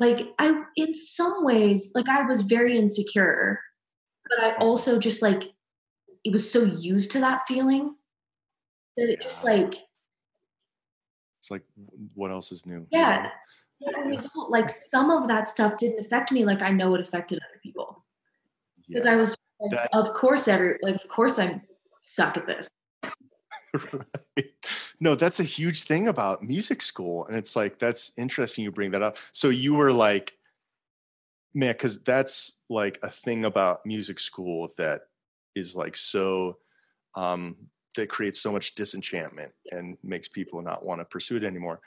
Like i in some ways like i was very insecure but i also just like it was so used to that feeling that it just like it's like what else is new yeah. you know? Result, like some of that stuff didn't affect me like I know it affected other people. Because yeah, I was like, that, of course every like of course I suck at this. right. No, that's a huge thing about music school. And it's like that's interesting you bring that up. So you were like, man, because that's like a thing about music school that is like so um that creates so much disenchantment and makes people not want to pursue it anymore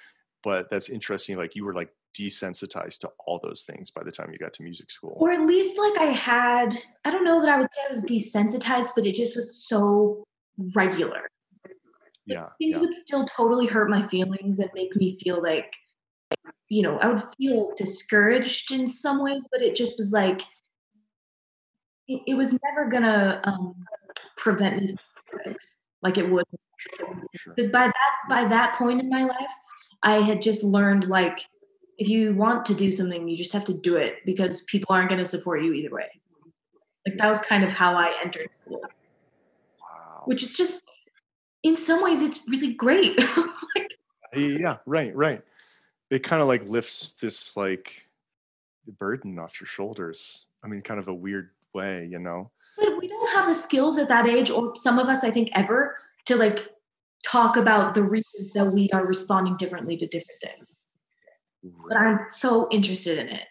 but that's interesting like you were like desensitized to all those things by the time you got to music school. Or at least like i had i don't know that i would say i was desensitized but it just was so regular. Yeah things yeah. would still totally hurt my feelings and make me feel like you know i would feel discouraged in some ways but it just was like it, it was never gonna um prevent me from risks like it would. Because by that by that point in my life i had just learned like if you want to do something you just have to do it because people aren't going to support you either way. Like that was kind of how i entered school. Wow. which is just in some ways it's really great. Like, yeah right right. It kind of like lifts this like burden off your shoulders. I mean kind of a weird way you know? But we don't have the skills at that age or some of us i think ever to like talk about the reasons that we are responding differently to different things. Right. But I'm so interested in it.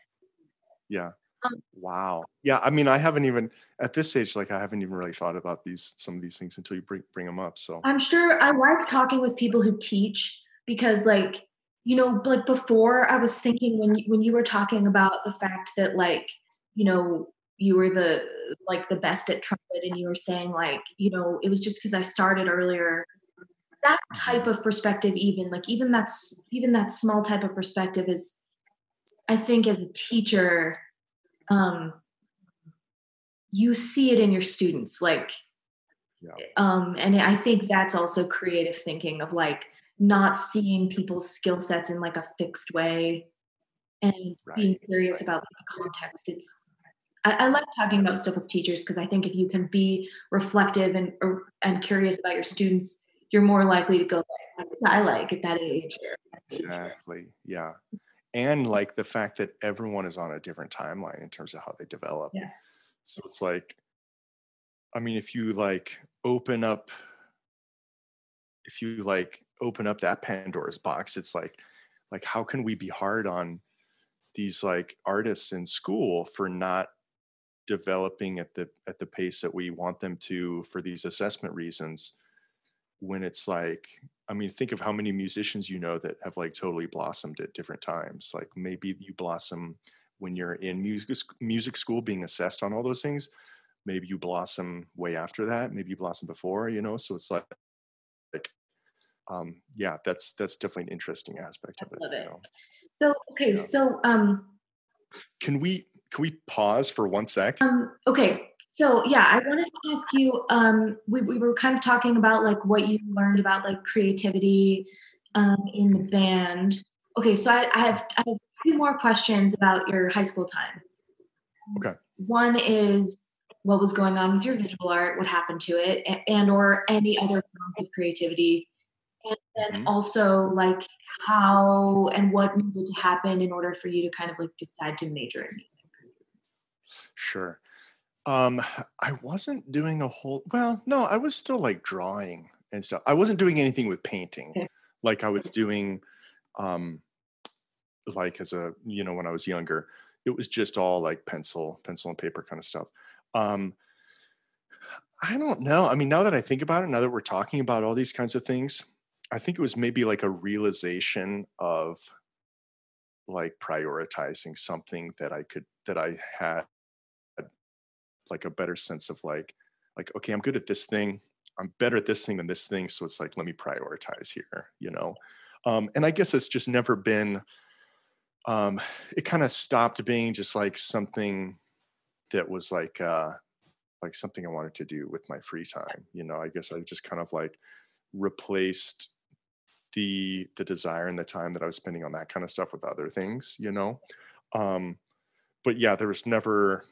Yeah. Um, wow. Yeah. I mean, I haven't even at this stage, like I haven't even really thought about these some of these things until you bring bring them up. So I'm sure I like talking with people who teach because, like, you know, like before, I was thinking when you, when you were talking about the fact that, like, you know, you were the like the best at trumpet and you were saying like you know it was just because i started earlier that type of perspective even like even that's even that small type of perspective is i think as a teacher um you see it in your students like yeah. um and i think that's also creative thinking of like not seeing people's skill sets in like a fixed way and right. being curious about the context it's I, I like talking about stuff with teachers because I think if you can be reflective and and curious about your students, you're more likely to go like, I like at that age. Exactly. Yeah. And like the fact that everyone is on a different timeline in terms of how they develop. Yeah. So it's like, I mean, if you like open up, if you like open up that Pandora's box, it's like, like how can we be hard on these like artists in school for not developing at the at the pace that we want them to for these assessment reasons when it's like i mean think of how many musicians you know that have like totally blossomed at different times like maybe you blossom when you're in music music school being assessed on all those things maybe you blossom way after that maybe you blossom before you know so it's like like um yeah that's that's definitely an interesting aspect of it, it. You know? so okay yeah. so um can we can we pause for one sec? Um, okay. So yeah, I wanted to ask you. Um, we, we were kind of talking about like what you learned about like creativity um, in the band. Okay, so I, I have I have two more questions about your high school time. Okay. One is what was going on with your visual art, what happened to it, and, and or any other forms of creativity, and then mm-hmm. also like how and what needed to happen in order for you to kind of like decide to major in music. Sure. Um, I wasn't doing a whole well, no, I was still like drawing and stuff. I wasn't doing anything with painting like I was doing um like as a you know when I was younger. It was just all like pencil, pencil and paper kind of stuff. Um I don't know. I mean, now that I think about it, now that we're talking about all these kinds of things, I think it was maybe like a realization of like prioritizing something that I could that I had like a better sense of like like okay i'm good at this thing. I'm better at this thing than this thing. So it's like let me prioritize here you know? Um, and i guess it's just never been um, it kind of stopped being just like something that was like uh like something i wanted to do with my free time you know? I guess i just kind of like replaced the the desire and the time that i was spending on that kind of stuff with other things you know? Um but yeah there was never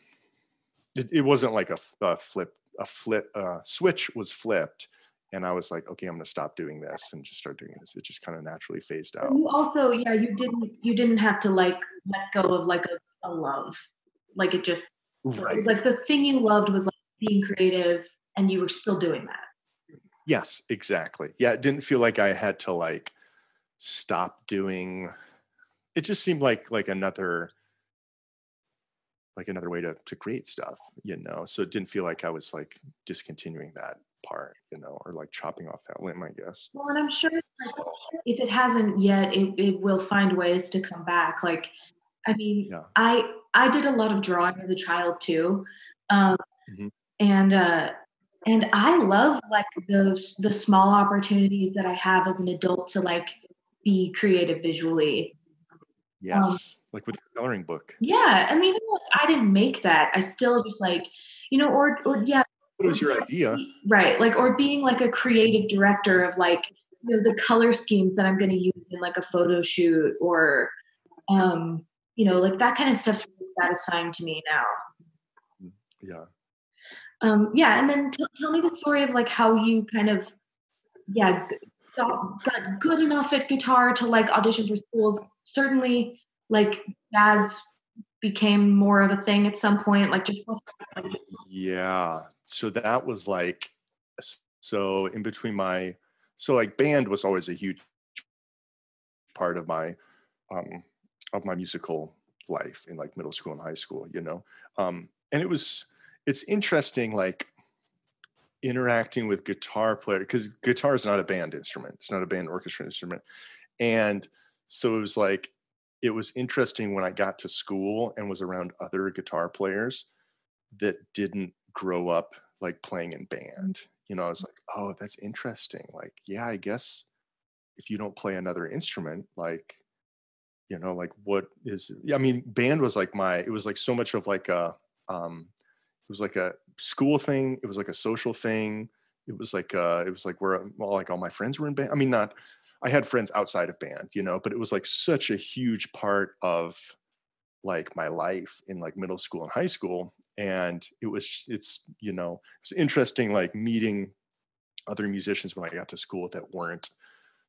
it, it wasn't like a, a flip a flip uh, switch was flipped and I was like, okay, I'm going to stop doing this and just start doing this. It just kind of naturally phased out. You also, yeah, you didn't, you didn't have to like let go of like a, a love, like it just, right. it was like the thing you loved was like being creative, and you were still doing that. Yes, exactly. Yeah, it didn't feel like I had to like stop doing. It just seemed like like another like another way to to create stuff, you know. So it didn't feel like I was like discontinuing that part, you know, or like chopping off that limb, I guess. Well, and I'm sure if it hasn't yet, it, it will find ways to come back. Like, I mean, yeah. I I did a lot of drawing as a child too, um, mm-hmm. and uh, and I love like those the small opportunities that I have as an adult to like be creative visually. Um, yes. Um, like with your coloring book. Yeah, and even like I didn't make that, I still just like, you know, or or yeah, What was your idea. Right. Like, or being like a creative director of like, you know, the color schemes that I'm going to use in like a photo shoot or, um, you know, like that kind of stuff's really satisfying to me now. Yeah. Um, yeah. And then t- tell me the story of like how you kind of, yeah, got, got good enough at guitar to like audition for schools. Certainly, like jazz became more of a thing at some point. Like just yeah. So that was like so in between my so like band was always a huge part of my um of my musical life in like middle school and high school, you know. Um and it was it's interesting like interacting with guitar player because guitar is not a band instrument it's not a band orchestra instrument. And so it was like it was interesting when i got to school and was around other guitar players that didn't grow up like playing in band. You know i was like oh that's interesting. Like yeah i guess if you don't play another instrument like you know like what is i mean band was like my it was like so much of like a um it was like a school thing. It was like a social thing. It was like uh, it was like where well, like all my friends were in band. I mean, not I had friends outside of band, you know, but it was like such a huge part of like my life in like middle school and high school. And it was it's you know it was interesting like meeting other musicians when I got to school that weren't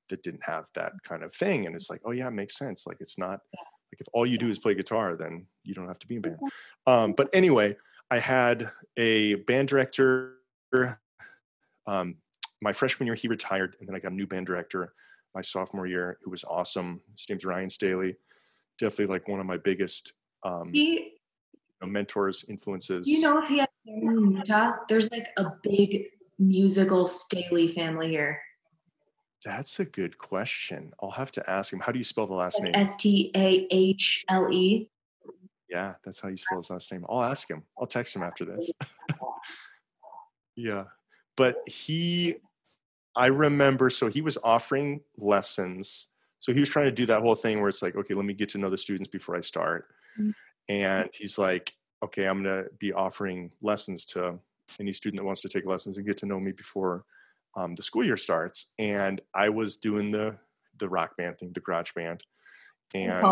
that didn't have that kind of thing. And it's like, oh yeah, it makes sense. Like it's not like if all you do is play guitar, then you don't have to be in band. Um, but anyway, I had a band director. Um, my freshman year, he retired, and then I got a new band director my sophomore year, who was awesome. His name's Ryan Staley. Definitely like one of my biggest um, he, you know, mentors, influences. You know, if he had in Utah, there's like a big musical Staley family here. That's a good question. I'll have to ask him. How do you spell the last like name? S T A H L E. Yeah, that's how you spell his last name. I'll ask him. I'll text him after this. yeah. But he, I remember, so he was offering lessons. So he was trying to do that whole thing where it's like, okay, let me get to know the students before I start. Mm-hmm. And he's like, okay, I'm going to be offering lessons to any student that wants to take lessons and get to know me before um, the school year starts. And I was doing the the rock band thing, the garage band. And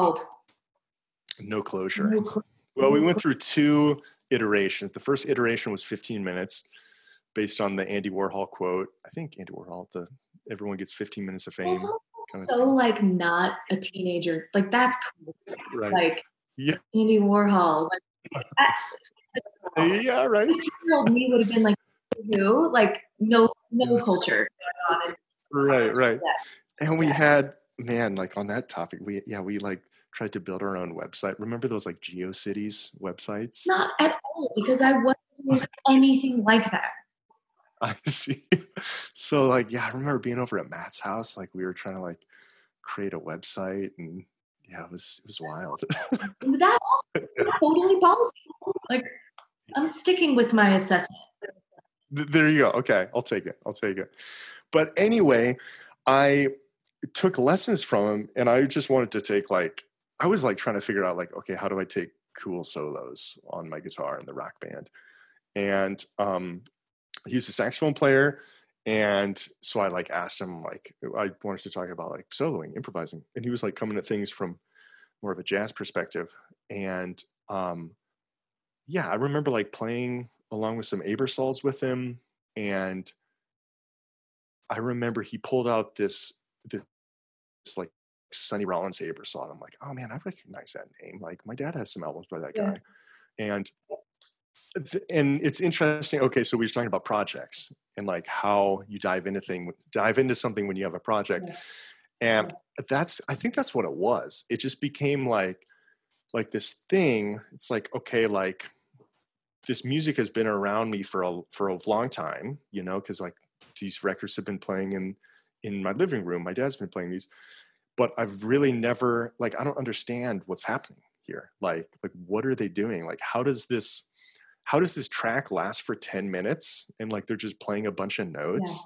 no closure. No closure. Well, we went through two iterations. The first iteration was 15 minutes based on the Andy Warhol quote. I think Andy Warhol, the everyone gets 15 minutes of fame. Kind of so thing. like not a teenager. Like that's cool. Right. Like yeah. Andy Warhol. Like, yeah, right. Year me would have been like who? Like no no culture Right, right. And we had man, like on that topic, we yeah, we like tried to build our own website. Remember those like GeoCities websites? Not at all, because I wasn't doing anything like that. I see. So like, yeah, I remember being over at Matt's house. Like we were trying to like create a website, and yeah, it was it was wild. that also totally possible. Like I'm sticking with my assessment. There you go. Okay, I'll take it. I'll take it. But anyway, I took lessons from him, and I just wanted to take like I was like trying to figure out like, okay, how do I take cool solos on my guitar in the rock band? And um, he's a saxophone player. And so I like asked him like I wanted to talk about like soloing, improvising. And he was like coming at things from more of a jazz perspective. And um yeah, I remember like playing along with some Aebersolds with him. And I remember he pulled out this this, this like Sonny Rollins Aebersold. I'm like, oh man, I recognize that name. Like my dad has some albums by that guy. Yeah. And and it's interesting. Okay, so we were talking about projects and like how you dive into thing, dive into something when you have a project, yeah. and that's I think that's what it was. It just became like like this thing. It's like okay, like this music has been around me for a for a long time, you know, because like these records have been playing in in my living room. My dad's been playing these, but I've really never like I don't understand what's happening here. Like like what are they doing? Like how does this how does this track last for 10 minutes and like they're just playing a bunch of notes?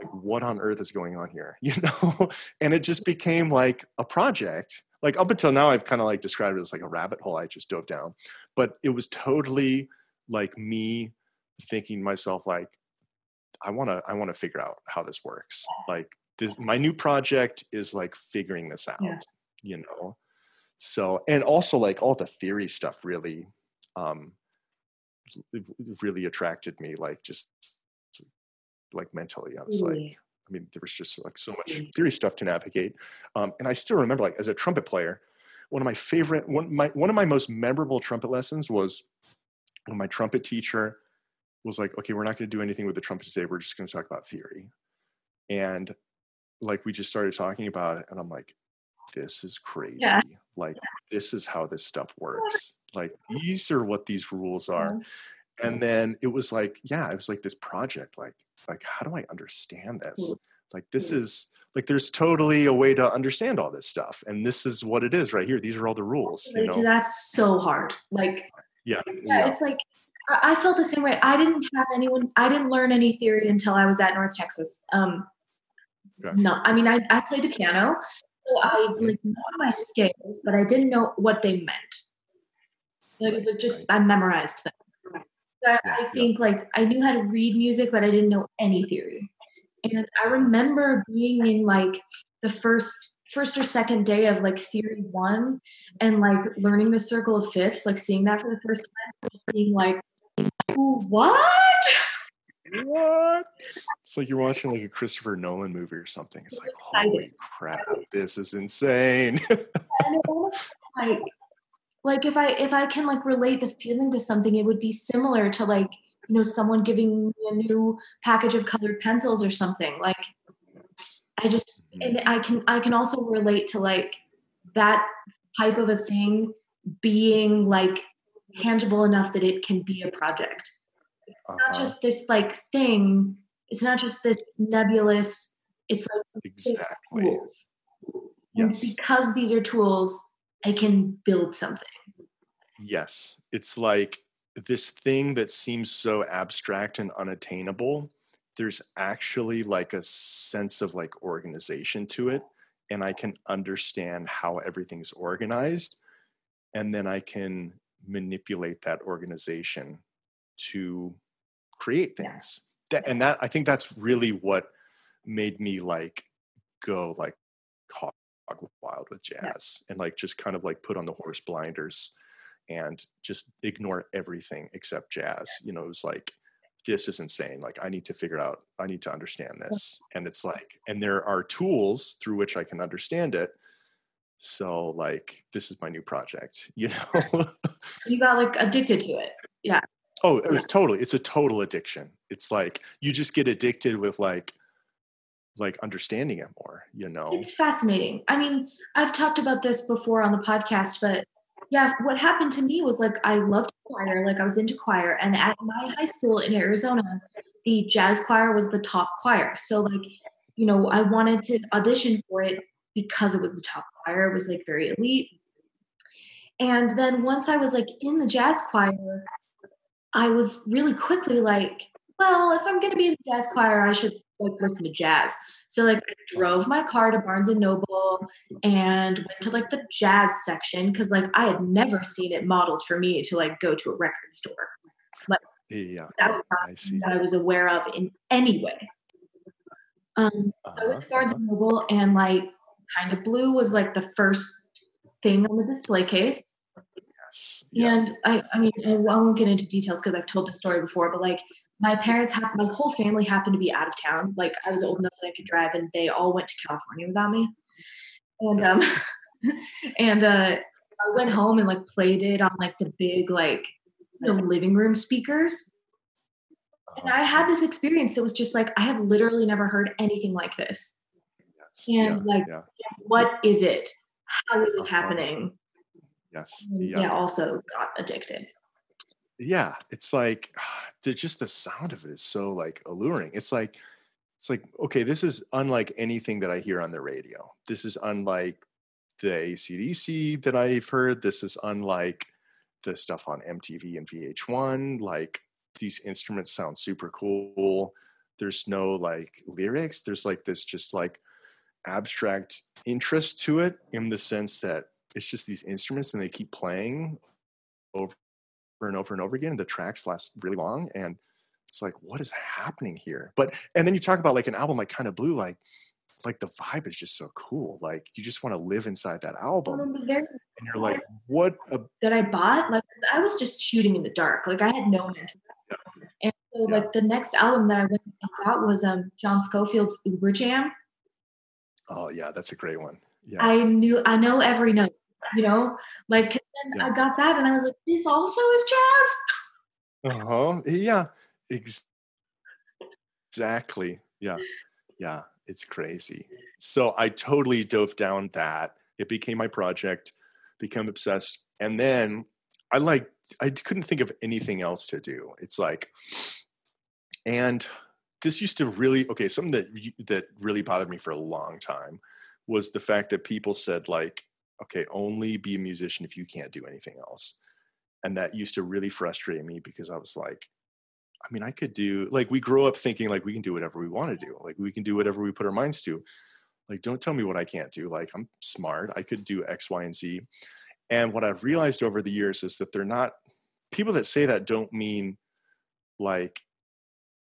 Yeah. Like what on earth is going on here? You know? and it just became like a project. Like up until now I've kind of like described it as like a rabbit hole I just dove down. But it was totally like me thinking to myself like i want to i want to figure out how this works. Like this, my new project is like figuring this out yeah. you know? So and also like all the theory stuff really um really attracted me like just like mentally. I was like i mean there was just like so much theory stuff to navigate um and i still remember like as a trumpet player one of my favorite one my one of my most memorable trumpet lessons was when my trumpet teacher was like okay we're not going to do anything with the trumpet today we're just going to talk about theory. And like we just started talking about it and i'm like this is crazy. Yeah. like this is how this stuff works. Like these are what these rules are. Mm-hmm. And then it was like yeah it was like this project like like how do i understand this? Mm-hmm. Like this mm-hmm. is like there's totally a way to understand all this stuff and this is what it is right here. These are all the rules you know? that's so hard. Like yeah, yeah, yeah. it's like i felt the same way i didn't have anyone i didn't learn any theory until i was at north texas um okay. no i mean I, I played the piano so i like know my scales but i didn't know what they meant like right, just right. i memorized them I, yeah, I think yeah. like i knew how to read music but i didn't know any theory and I remember being in like the first first or second day of like theory one and like learning the circle of fifths, like seeing that for the first time, just being like, what? What? It's like you're watching like a Christopher Nolan movie or something. It's like, holy crap, this is insane. like, like if I if I can like relate the feeling to something, it would be similar to like you know someone giving me a new package of colored pencils or something like i just mm-hmm. and i can i can also relate to like that type of a thing being like tangible enough that it can be a project uh-huh. not just this like thing it's not just this nebulous it's like exactly tools. Yes. And because these are tools i can build something yes it's like this thing that seems so abstract and unattainable there's actually like a sense of like organization to it and i can understand how everything's organized and then i can manipulate that organization to create things that, and that i think that's really what made me like go like hog wild with jazz yeah. and like just kind of like put on the horse blinders and just ignore everything except jazz. You know, it was like, this is insane. Like, I need to figure out, I need to understand this. And it's like, and there are tools through which I can understand it. So, like, this is my new project, you know? you got like addicted to it. Yeah. Oh, it was yeah. totally, it's a total addiction. It's like, you just get addicted with like, like understanding it more, you know? It's fascinating. I mean, I've talked about this before on the podcast, but yeah, what happened to me was like I loved choir, like I was into choir, and at my high school in Arizona, the jazz choir was the top choir. So like, you know, I wanted to audition for it because it was the top choir. It was like very elite. And then once I was like in the jazz choir, I was really quickly like, well, if I'm going to be in the jazz choir, I should like listen to jazz. So like I drove my car to Barnes and Noble and went to like the jazz section because like I had never seen it modeled for me to like go to a record store. Like yeah, that was not I that I was aware of in any way. Um, uh-huh, I went to Barnes uh-huh. and Noble and like kind of blue was like the first thing on the display case. Yes. Yeah. And I, I mean, I won't get into details because I've told the story before, but like my parents had my whole family happened to be out of town. Like I was old enough that I could drive, and they all went to California without me. And um, and uh, I went home and like played it on like the big like you know living room speakers. And I had this experience that was just like I have literally never heard anything like this. And yeah, like, yeah. what is it? How is it uh-huh. happening? Yes. And, yeah. yeah. Also got addicted yeah it's like the just the sound of it is so like alluring it's like it's like okay this is unlike anything that i hear on the radio this is unlike the acdc that i've heard this is unlike the stuff on mtv and vh1 like these instruments sound super cool there's no like lyrics there's like this just like abstract interest to it in the sense that it's just these instruments and they keep playing over and over and over again. And the tracks last really long. And it's like what is happening here but and then you talk about like an album like kind of blue like like the vibe is just so cool like you just want to live inside that album and you're like what a- that i bought like i was just shooting in the dark like i had no mentor yeah. and so yeah. like the next album that i went and got was um john scofield's Überjam oh yeah that's a great one yeah i knew i know every note you know like yeah. i got that and i was like this also is jazz uh-huh yeah Exactly. Yeah. Yeah. It's crazy. So I totally dove down that. It became my project, become obsessed. And then I like, I couldn't think of anything else to do. It's like, and this used to really, okay, something that, that really bothered me for a long time was the fact that people said like, okay, only be a musician if you can't do anything else. And that used to really frustrate me because I was like, I mean, I could do like we grow up thinking like we can do whatever we want to do. Like we can do whatever we put our minds to. Like, don't tell me what I can't do. Like, I'm smart. I could do X, Y, and Z. And what I've realized over the years is that they're not people that say that don't mean like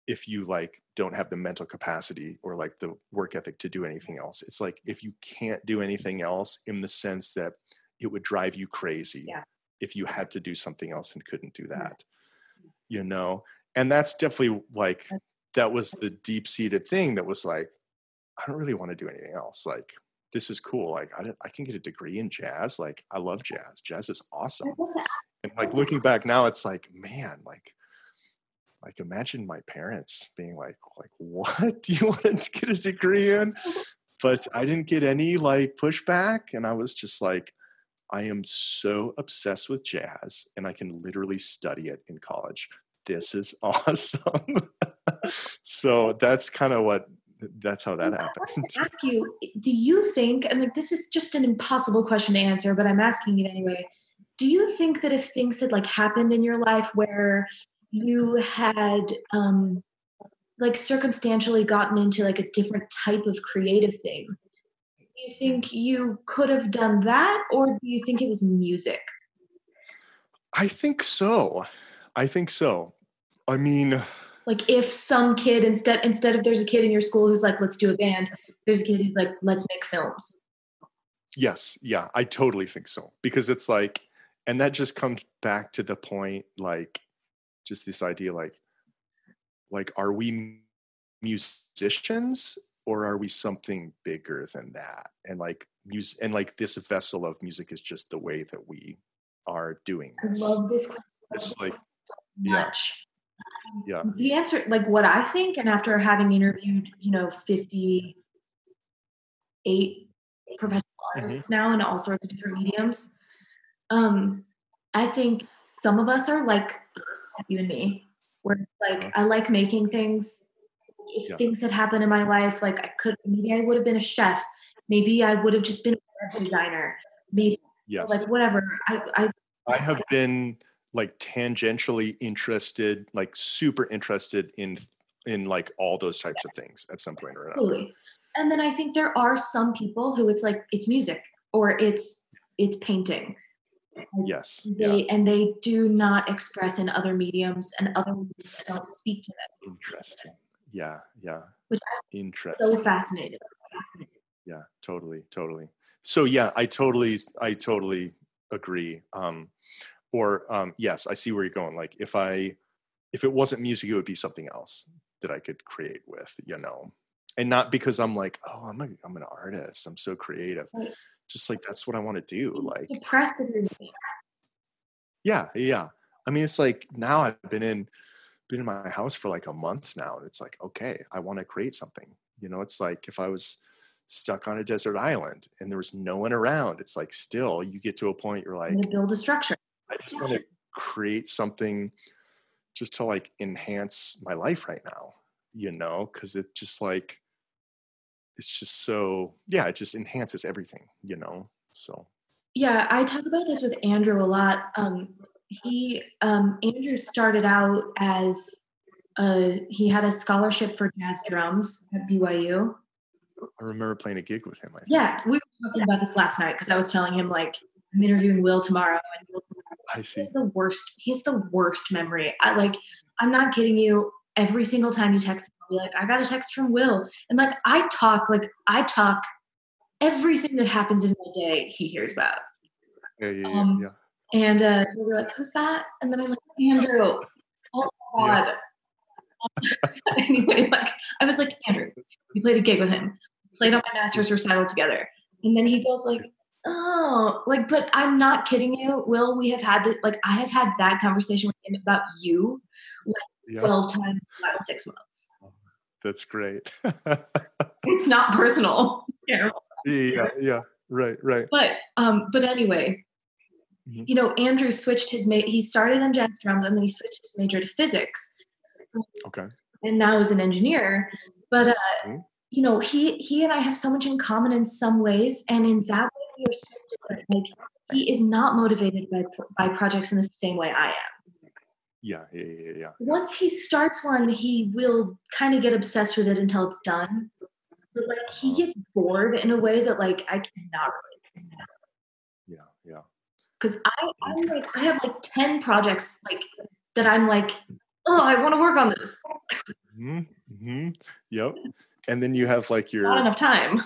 if you like don't have the mental capacity or like the work ethic to do anything else. It's like if you can't do anything else in the sense that it would drive you crazy yeah. if you had to do something else and couldn't do mm-hmm. that. You know? and that's definitely like that was the deep seated thing that was like i don't really want to do anything else like this is cool like I, I can get a degree in jazz like i love jazz jazz is awesome and like looking back now it's like man like like imagine my parents being like like what do you want to get a degree in but i didn't get any like pushback and i was just like i am so obsessed with jazz and i can literally study it in college this is awesome. so that's kind of what that's how that happened. ask you, do you think, and like this is just an impossible question to answer, but I'm asking it anyway. Do you think that if things had like happened in your life where you had um like circumstantially gotten into like a different type of creative thing, do you think you could have done that or do you think it was music? I think so. I think so. I mean, like if some kid instead instead of there's a kid in your school who's like, let's do a band, there's a kid who's like, let's make films. Yes, yeah, I totally think so because it's like, and that just comes back to the point, like, just this idea, like, like, are we musicians or are we something bigger than that? And like, music, and like, this vessel of music is just the way that we are doing this. I love this question. It's like, much yeah the answer like what i think and after having interviewed you know 58 professional mm-hmm. artists mm-hmm. now in all sorts of different mediums um i think some of us are like you and me where like i like making things if yeah. things had happened in my life like i could maybe i would have been a chef maybe i would have just been a designer maybe yes. like whatever i i i have been like tangentially interested, like super interested in in like all those types of things at some point or another. Totally. And then I think there are some people who it's like it's music or it's it's painting. Yes. They yeah. and they do not express in other mediums and other mediums don't speak to them. Interesting. Yeah, yeah. Which Interesting. So fascinated. Yeah, totally, totally. So yeah, I totally I totally agree. Um or um, yes i see where you're going like if i if it wasn't music it would be something else that i could create with you know and not because i'm like oh i'm, a, I'm an artist i'm so creative right. Just like that's what i want to do like depressed yeah yeah. I mean it's like now i've been in been in my house for like a month now and it's like okay i want to create something. You know it's like if i was stuck on a desert island and there was no one around it's like still you get to a point you're like build a structure. I just want to create something just to like enhance my life right now, you know, because it just like, it's just so, yeah, it just enhances everything, you know, so. Yeah, I talk about this with Andrew a lot. Um, he, um, Andrew started out as, a, he had a scholarship for jazz drums at BYU. I remember playing a gig with him. Yeah, we were talking about this last night because I was telling him like I'm interviewing Will tomorrow, and I see. He's the worst. He's the worst memory. I like. I'm not kidding you. Every single time you text me, I'll be like, I got a text from Will. And like I talk, like I talk everything that happens in my day, he hears about. Yeah, yeah, yeah. Um, yeah. And uh, he'll be like, Who's that? And then I'm like, Andrew. Oh my God. Anyway, like I was like, Andrew, we played a gig with him, played on my master's recital together. And then he goes like, oh, like, but I'm not kidding you, Will. We have had that, like, I have had that conversation with him about you like yeah. 12 times in the last six months. That's great. it's not personal. Yeah, yeah, yeah. Right, right. But, um, but anyway, mm-hmm. you know, Andrew switched his, ma- he started on jazz drums and then he switched his major to physics. Okay. And now is an engineer. But, uh, mm-hmm you know, he he and I have so much in common in some ways, and in that way we are so different. Like he is not motivated by by projects in the same way I am. Yeah, yeah, yeah, yeah. Once he starts one, he will kind of get obsessed with it until it's done. But like he uh-huh. gets bored in a way that like I cannot relate. Yeah, yeah. Because I I'm like I have like ten projects like that I'm like oh I want to work on this. Mm-hmm. mm-hmm. Yep and then you have like your not enough time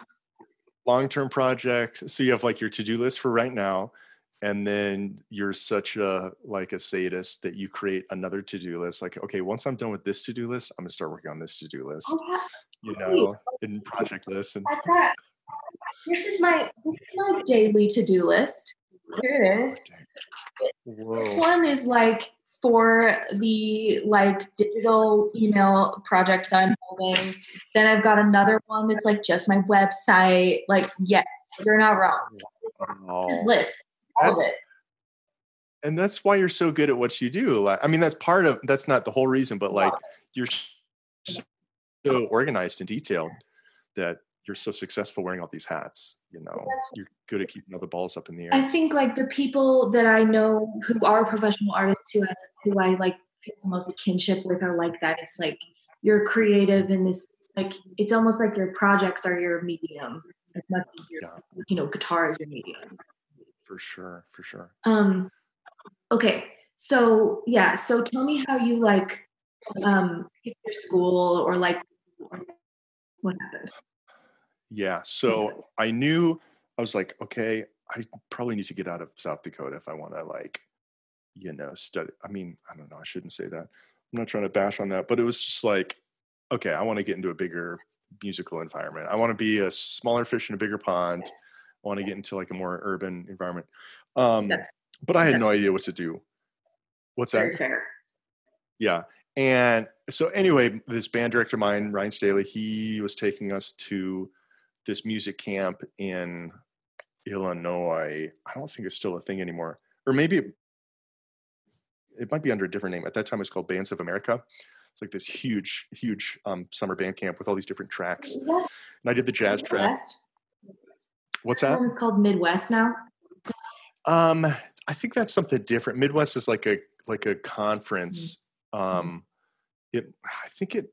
long-term projects so you have like your to-do list for right now and then you're such a like a sadist that you create another to-do list like okay once i'm done with this to-do list i'm gonna start working on this to-do list oh, you know in project list and this is my this is my daily to-do list here it is Whoa. this one is like for the like digital email project that I'm holding Then I've got another one that's like just my website. Like, yes, you're not wrong. Oh. This list, all it. And that's why you're so good at what you do. Like, I mean, that's part of that's not the whole reason, but like you're so organized and detailed that you're so successful wearing all these hats you know you're good at keeping all the balls up in the air i think like the people that i know who are professional artists who I, who I like feel the most kinship with are like that it's like you're creative in this like it's almost like your projects are your medium as much as your yeah. you know guitar is your medium for sure for sure um okay so yeah so tell me how you like um pick your school or like what happened yeah. So I knew I was like, okay, I probably need to get out of South Dakota if I want to like, you know, study. I mean, I don't know. I shouldn't say that. I'm not trying to bash on that, but it was just like, okay, I want to get into a bigger musical environment. I want to be a smaller fish in a bigger pond. I want to get into like a more urban environment. Um, but I had no idea what to do. What's that? Fair. Yeah. And so anyway, this band director of mine, Ryan Staley, he was taking us to this music camp in Illinois. I don't think it's still a thing anymore, or maybe it, it might be under a different name. At that time, it was called Bands of America. It's like this huge, huge um, summer band camp with all these different tracks. And I did the jazz track. What's that? It's called Midwest now. Um, I think that's something different. Midwest is like a like a conference. Mm-hmm. Um, it I think it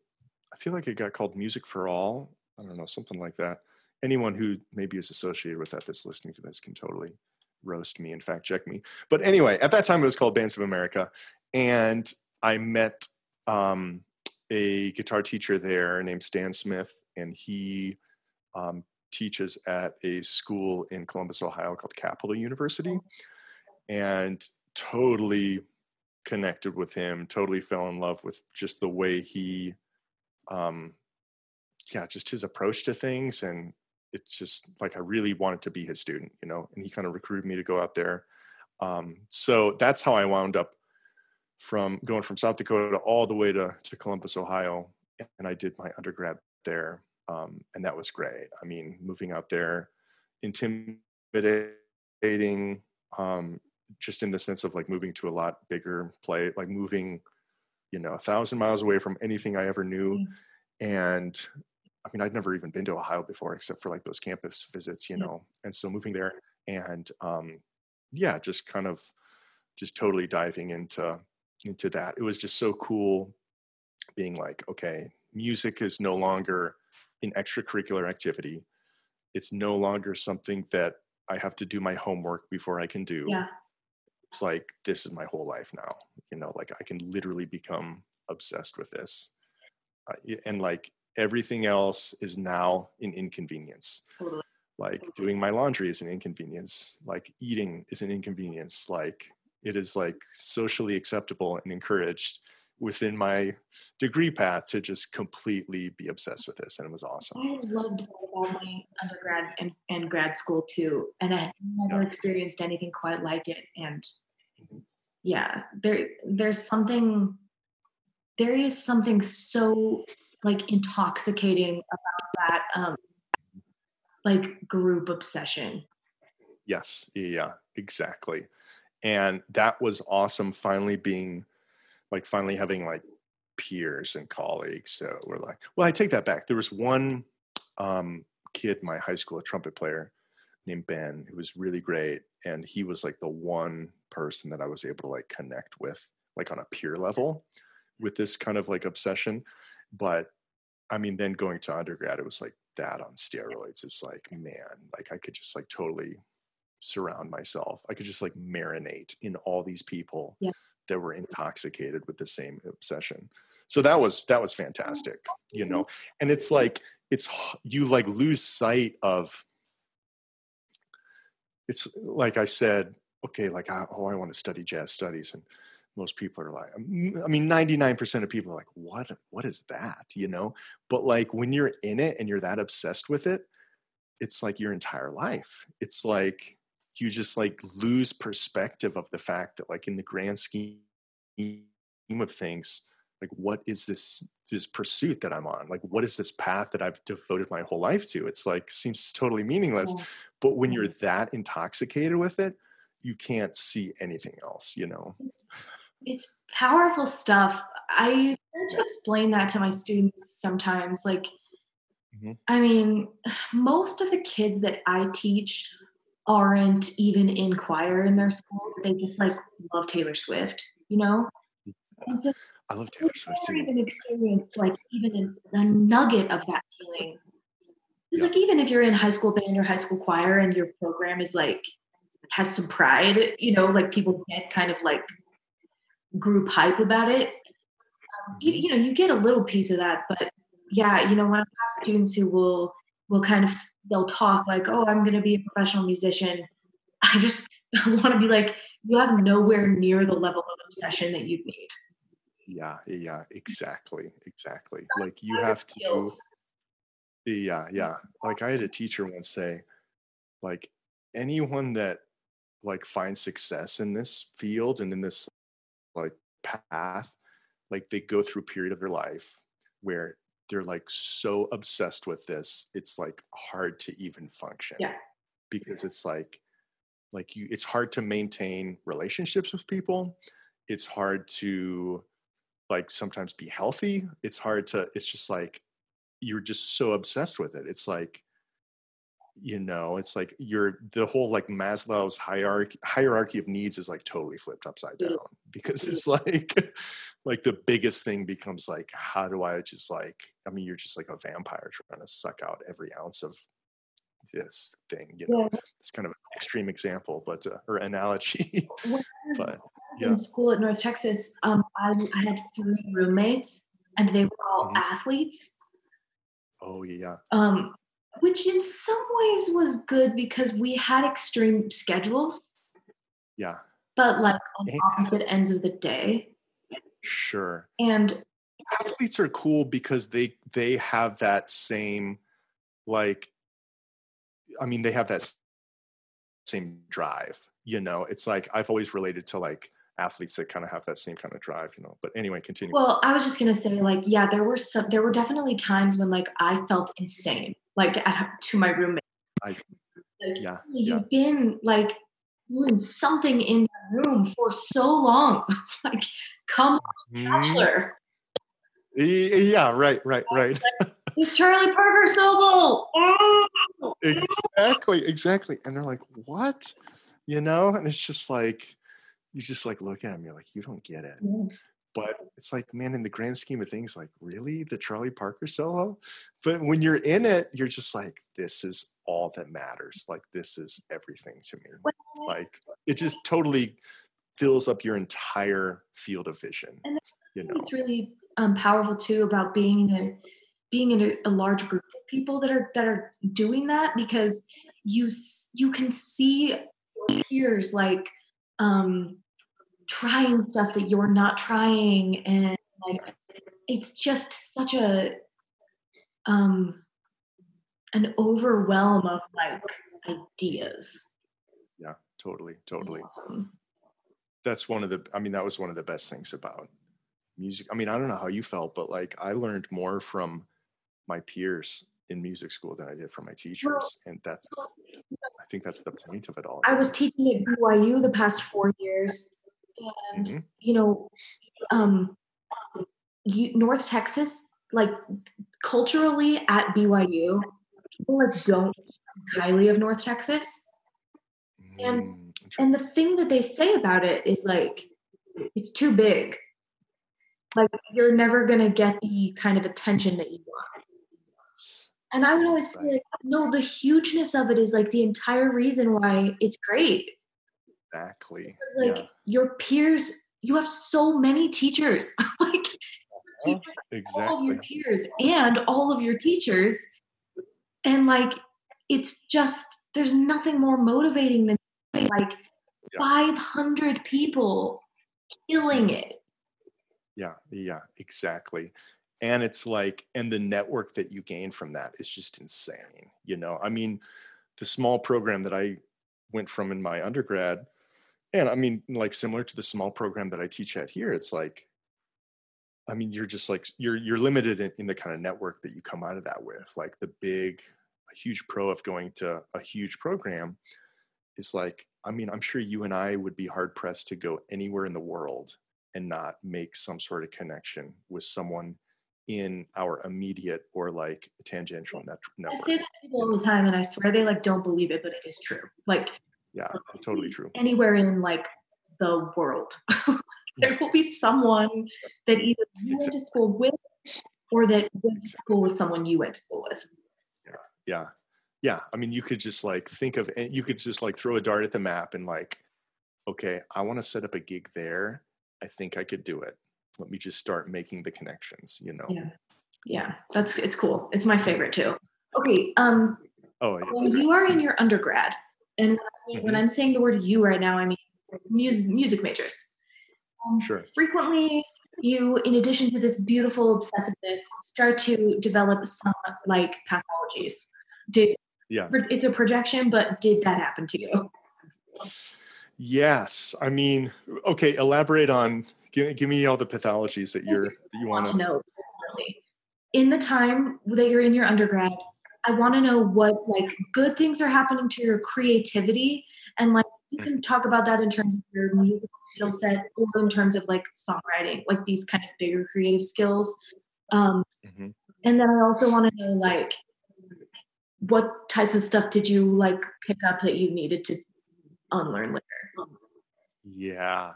I feel like it got called Music for All. I don't know, something like that anyone who maybe is associated with that that's listening to this can totally roast me and fact check me. But anyway, at that time it was called Bands of America, and I met um, a guitar teacher there named Stan Smith, and he um, teaches at a school in Columbus, Ohio called Capital University, and totally connected with him. Totally fell in love with just the way he um, yeah, just his approach to things and it's just like I really wanted to be his student, you know, and he kind of recruited me to go out there. Um, so that's how I wound up from going from South Dakota all the way to, to Columbus, Ohio. And I did my undergrad there. Um, and that was great. I mean, moving out there, intimidating, um, just in the sense of like moving to a lot bigger play, like moving, you know, a thousand miles away from anything I ever knew. Mm-hmm. And I mean, I'd never even been to Ohio before, except for like those campus visits, you know. And so moving there, and um, yeah, just kind of just totally diving into into that. It was just so cool, being like, okay, music is no longer an extracurricular activity. It's no longer something that I have to do my homework before I can do. Yeah. It's like this is my whole life now. You know, like I can literally become obsessed with this uh, and like everything else is now an inconvenience. Totally. Like doing my laundry is an inconvenience. Like eating is an inconvenience. Like it is like socially acceptable and encouraged within my degree path to just completely be obsessed with this and it was awesome i loved all my undergrad and, and grad school too and i had never yeah. experienced anything quite like it and mm-hmm. yeah there there's something there is something so like intoxicating about that um like group obsession yes yeah exactly and that was awesome finally being like finally having like peers and colleagues so we're like well i take that back. There was one um, kid in my high school a trumpet player named ben who was really great and he was like the one person that i was able to like connect with like on a peer level with this kind of like obsession. But i mean then going to undergrad it was like that on steroids. It's like man like i could just like totally surround myself. I could just like marinate in all these people yeah. that were mm-hmm. intoxicated with the same obsession. So that was that was oh, fantastic, you know. And it's like it's you like lose sight of it's like I said, okay, like ah, oh, I want to study jazz studies and most people are like i mean 99% of people are like what what is that you know but like when you're in it and you're that obsessed with it it's like your entire life it's like you just like lose perspective of the fact that like in the grand scheme of things like what is this this pursuit that i'm on? Like what is this path that i've devoted my whole life to? It's like seems totally meaningless yeah. but when you're that intoxicated with it you can't see anything else you know? It's powerful stuff. I try to explain that to my students sometimes like mm-hmm. i mean most of the kids that i teach aren't even in choir in their schools. They just like love Taylor Swift, you know? And so I love Taylor Swift too. Even experienced like even a, nugget of that feeling. It's yeah. like even if you're in high school band or high school choir and your program is like has some pride, you know, like people get kind of like group hype about it. Um, you, mm-hmm. you know, you get a little piece of that, but yeah, you know, when I have students who will will kind of they'll talk like, "Oh, I'm going to be a professional musician." I just want to be like, you have nowhere near the level of obsession that you need. Yeah, yeah, exactly, exactly. That's like you have skills. to. Yeah, yeah. Like I had a teacher once say, like anyone that like finds success in this field and in this like path, like they go through a period of their life where they're like so obsessed with this it's like hard to even function yeah. because it's like like you it's hard to maintain relationships with people it's hard to like sometimes be healthy it's hard to it's just like you're just so obsessed with it it's like you know it's like you're the whole like maslow's hierarchy hierarchy of needs is like totally flipped upside down because it's like like the biggest thing becomes like how do i just like i mean you're just like a vampire trying to suck out every ounce of this thing you know yeah. it's kind of an extreme example but uh, or analogy but yeah. in school at north texas um, I, I had three roommates and they were all mm-hmm. athletes oh yeah um which in some ways was good because we had extreme schedules. Yeah. But like on opposite ends of the day. Sure. And athletes are cool because they they have that same like I mean they have that same drive, you know. It's like I've always related to like athletes that kind of have that same kind of drive, you know. But anyway, continue. Well, I was just gonna say, like, yeah, there were some there were definitely times when like I felt insane like at, to my roommate. I, like, yeah, you've yeah. been like doing something in the room for so long. like, come on, mm-hmm. Bachelor. Yeah, right, right, right. it's Charlie Parker solo. Oh! Exactly, exactly. And they're like, what? You know? And it's just like, you just like look at them, you're like, you don't get it. Yeah but it's like man in the grand scheme of things like really? The charlie parker solo? But when you're in it you're just like this is all that matters. Like this is everything to me. Like it just totally fills up your entire field of vision and you know? it's really um, powerful too about being in a being in a, a large group of people that are that are doing that because you you can see peers like um trying stuff that you're not trying and like it's just such a um an overwhelm of like ideas. Yeah totally totally. awesome. that's one of the i mean that was one of the best things about music. I mean i don't know how you felt but like i learned more from my peers in music school than i did from my teachers and that's i think that's the point of it all i was teaching at byu the past four years and mm-hmm. you know um you, north texas like culturally at byu people like don't highly of north texas. And mm, and the thing that they say about it is like it's too big. Like you're never going to get the kind of attention that you want and i would always say like no the hugeness of it is like the entire reason why it's great Exactly. Because, like yeah. your peers, you have so many teachers, like uh-huh. teachers, exactly. all of your peers and all of your teachers, and like it's just there's nothing more motivating than like yeah. 500 people killing mm. it. Yeah, yeah, exactly. And it's like, and the network that you gain from that is just insane. You know, I mean, the small program that I went from in my undergrad and I mean, like similar to the small program that I teach at here, it's like, I mean, you're just like you're you're limited in, in the kind of network that you come out of that with. Like the big, a huge pro of going to a huge program is like, I mean, I'm sure you and I would be hard pressed to go anywhere in the world and not make some sort of connection with someone in our immediate or like tangential net- network. I say that to people all the time, and I swear they like don't believe it, but it is true. Like yeah totally true. anywhere in like the world. There will be someone that either you went to school with or that went to school with someone you went to school with. Yeah. Yeah. Yeah i mean you could just like think of you could just like throw a dart at the map and like okay i want to set up a gig there. I think i could do it let me just start making the connections you know yeah yeah that's it's cool it's my favorite too okay um oh when you are in your undergrad and mm-hmm. when I'm saying the word you right now, I mean music, music majors. Um, sure. Frequently, you, in addition to this beautiful obsessiveness, start to develop some like pathologies. Did yeah, it's a projection, but did that happen to you? Yes, I mean, okay. Elaborate on. Give, give me all the pathologies that you're that you want to know. In the time that you're in your undergrad, I want to know what like good things are happening to your creativity and like you can talk about that in terms of your musical skill set or in terms of like songwriting, like these kind of bigger creative skills. Um, mm-hmm. And then I also want to know like what types of stuff did you like pick up that you needed to unlearn later? Yeah,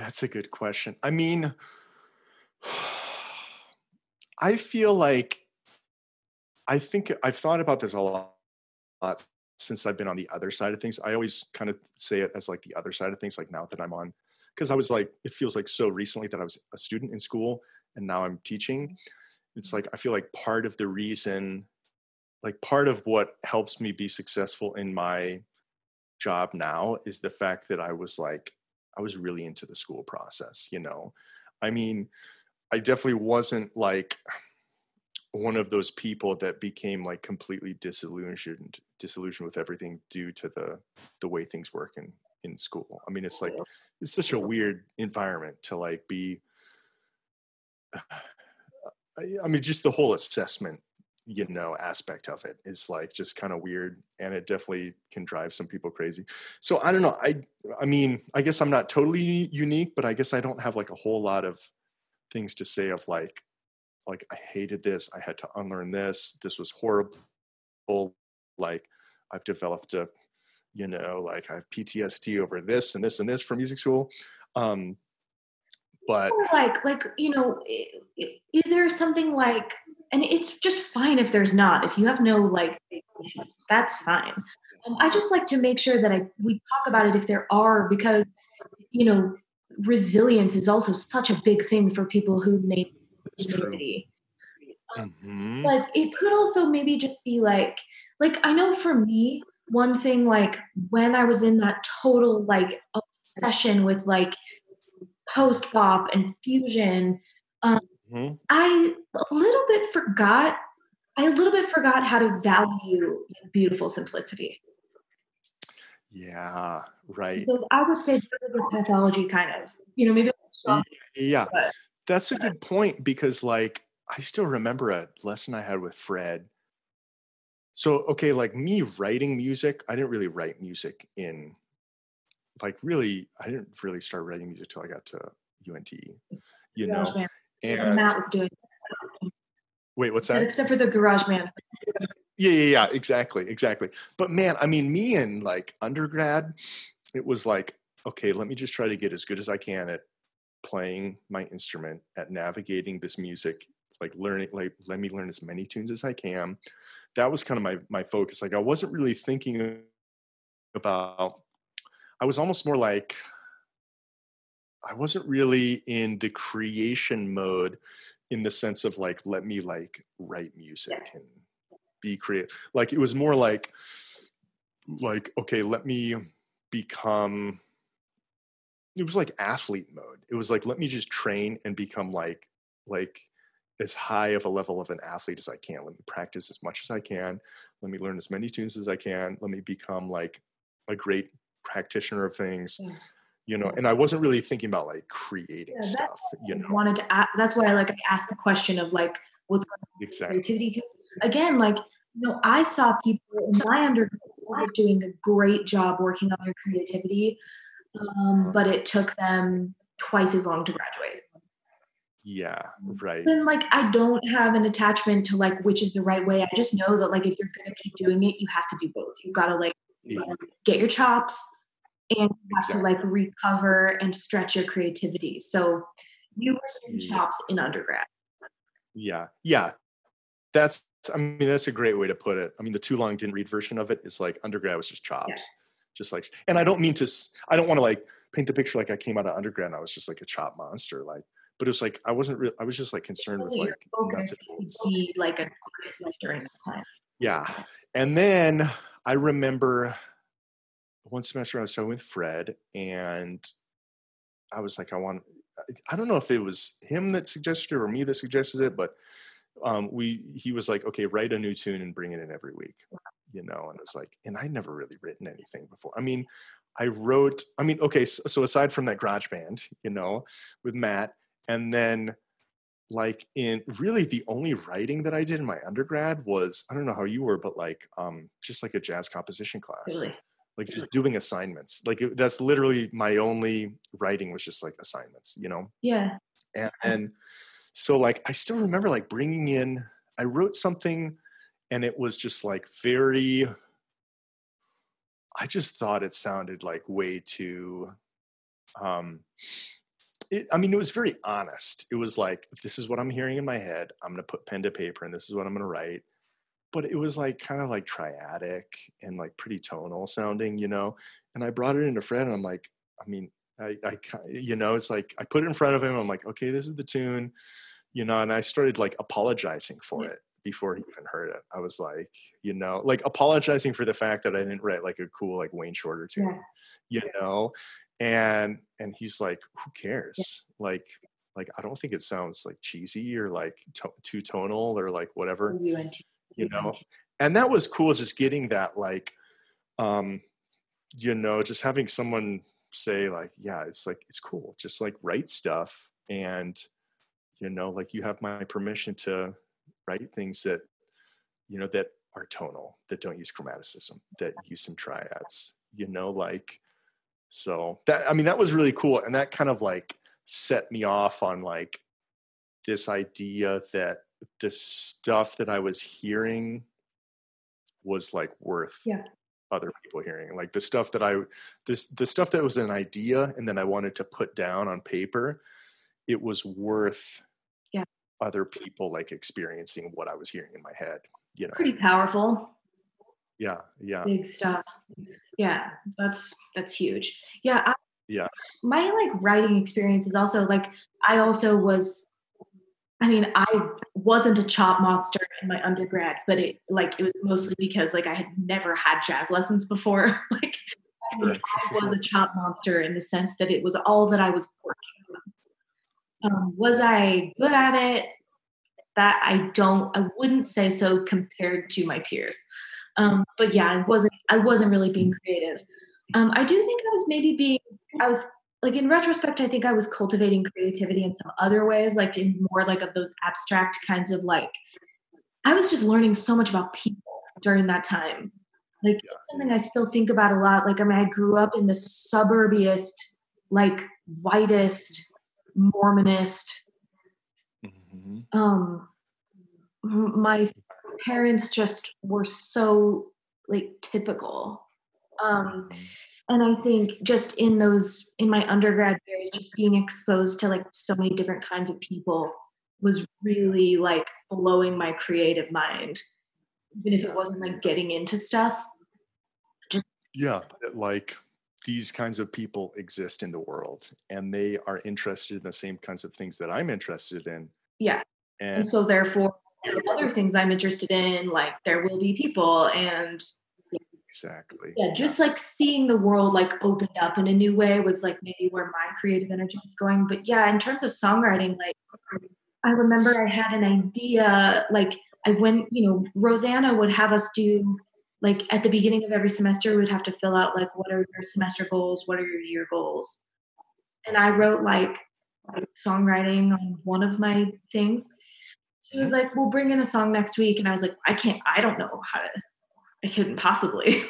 that's a good question. I mean, I feel like I think I've thought about this a lot, since I've been on the other side of things. I always kind of say it as like the other side of things, like now that I'm on, because I was like, it feels like so recently that I was a student in school and now I'm teaching. Mm-hmm. It's like, I feel like part of the reason, like part of what helps me be successful in my job now is the fact that I was like, I was really into the school process, you know? I mean, I definitely wasn't like, one of those people that became like completely disillusioned disillusioned with everything due to the the way things work in in school. I mean it's like it's such a weird environment to like be i mean just the whole assessment you know aspect of it is like just kind of weird and it definitely can drive some people crazy so i don't know i i mean i guess i'm not totally unique but i guess i don't have like a whole lot of things to say of like like I hated this. I had to unlearn this. This was horrible. Like I've developed a, you know, like I have PTSD over this and this and this from music school. Um, but like, like you know, is there something like, and it's just fine if there's not. If you have no like issues, that's fine. Um, I just like to make sure that I we talk about it if there are because you know resilience is also such a big thing for people who make community. Um, mm-hmm. But it could also maybe just be like, like I know for me, one thing like when I was in that total like obsession with like post bop and fusion, um, mm-hmm. I a little bit forgot. I a little bit forgot how to value beautiful simplicity. Yeah, right. So I would say the pathology kind of, you know, maybe. yeah, but, that's a good point because, like, I still remember a lesson I had with Fred. So, okay, like me writing music, I didn't really write music in, like, really, I didn't really start writing music till I got to UNT, you know. Man. And Matt was doing. Wait, what's that? Except for the garage man. Yeah, yeah, yeah, exactly, exactly. But man, I mean, me in like undergrad, it was like, okay, let me just try to get as good as I can at playing my instrument, at navigating this music, like learning, like let me learn as many tunes as I can. That was kind of my my focus. Like I wasn't really thinking about. I was almost more like I wasn't really in the creation mode in the sense of like let me like write music and be creative. Like it was more like like okay, let me become it was like athlete mode. It was like let me just train and become like like as high of a level of an athlete as I can. Let me practice as much as I can. Let me learn as many tunes as I can. Let me become like a great practitioner of things. Yeah. You know, and I wasn't really thinking about like creating yeah, stuff. You know, wanted to. Ask, that's why I like I asked the question of like what's going on exactly. creativity because again, like you know, I saw people in my undergrad doing a great job working on their creativity, um, but it took them twice as long to graduate. Yeah, right. And like, I don't have an attachment to like which is the right way. I just know that like if you're gonna keep doing it, you have to do both. You gotta like yeah. get your chops and you have exactly. to like recover and stretch your creativity. So you were yeah. chops in undergrad. Yeah, yeah, that's I mean, that's a great way to put it. I mean, the too long didn't read version of it is like undergrad was just chops, yeah. just like. And I don't mean to. I don't want to like paint the picture like I came out of undergrad and I was just like a chop monster, like. But it was like I wasn't. Real, I was just like concerned with like Be like an artist during that time. Yeah, and then I remember one semester I was talking with Fred, and I was like, I want. I don't know if it was him that suggested it or me that suggested it, but um, we he was like, okay, write a new tune and bring it in every week, you know. And I was like, and I'd never really written anything before. I mean, I wrote. I mean, okay, so, so aside from that Garage Band, you know, with Matt, and then like in really the only writing that I did in my undergrad was I don't know how you were, but like um, just like a jazz composition class. Really? Like just doing assignments. Like it, that's literally my only writing was just like assignments, you know. Yeah. And, and so like i still remember like bringing in i wrote something and it was just like very i just thought it sounded like way too um it, i mean it was very honest it was like this is what i'm hearing in my head i'm going to put pen to paper and this is what i'm going to write but it was like kind of like triadic and like pretty tonal sounding you know and i brought it into fred and i'm like i mean I, I, you know, it's like I put it in front of him. I'm like, okay, this is the tune, you know, and I started like apologizing for it before he even heard it. I was like, you know, like apologizing for the fact that I didn't write like a cool like Wayne Shorter tune, yeah. you know, and and he's like, who cares? Yeah. Like, like I don't think it sounds like cheesy or like to- too tonal or like whatever, you know. And that was cool, just getting that like, um, you know, just having someone say like yeah it's like it's cool. Just like write stuff and you know like you have my permission to write things that you know that are tonal that don't use chromaticism that use some triads you know like so that i mean that was really cool. And that kind of like set me off on like this idea that the stuff that i was hearing was like worth yeah. other people hearing like the stuff that i this the stuff that was an idea and then i wanted to put down on paper it was worth yeah. other people like experiencing what i was hearing in my head you know? Pretty powerful. Yeah yeah. Big stuff. Yeah that's that's huge. Yeah I, yeah. My like writing experience is also like I also was I mean, I wasn't a chop monster in my undergrad, but it like it was mostly because like I had never had jazz lessons before. like I, was a chop monster in the sense that it was all that I was working on. Um, was I good at it? That I don't. I wouldn't say so compared to my peers. Um, but yeah, I wasn't. I wasn't really being creative. Um, I do think I was maybe being. I was like in retrospect, I think I was cultivating creativity in some other ways, like in more like of those abstract kinds of like. I was just learning so much about people during that time. Like yeah. something I still think about a lot. Like I mean, I grew up in the suburbiest, like whitest, Mormonist. Mm-hmm. Um, my parents just were so like typical. Um, mm-hmm and i think just in those in my undergrad years just being exposed to like so many different kinds of people was really like blowing my creative mind. Even if it wasn't like getting into stuff. Just yeah like these kinds of people exist in the world and they are interested in the same kinds of things that i'm interested in. Yeah. And, and so therefore other things i'm interested in like there will be people and Exactly. Yeah, just like seeing the world like opened up in a new way was like maybe where my creative energy was going. But yeah, in terms of songwriting, like I remember I had an idea, like I went, you know, Rosanna would have us do like at the beginning of every semester, we'd have to fill out like what are your semester goals, what are your year goals. And I wrote like songwriting on one of my things. She was mm-hmm. like, We'll bring in a song next week. And I was like, I can't, I don't know how to I couldn't possibly.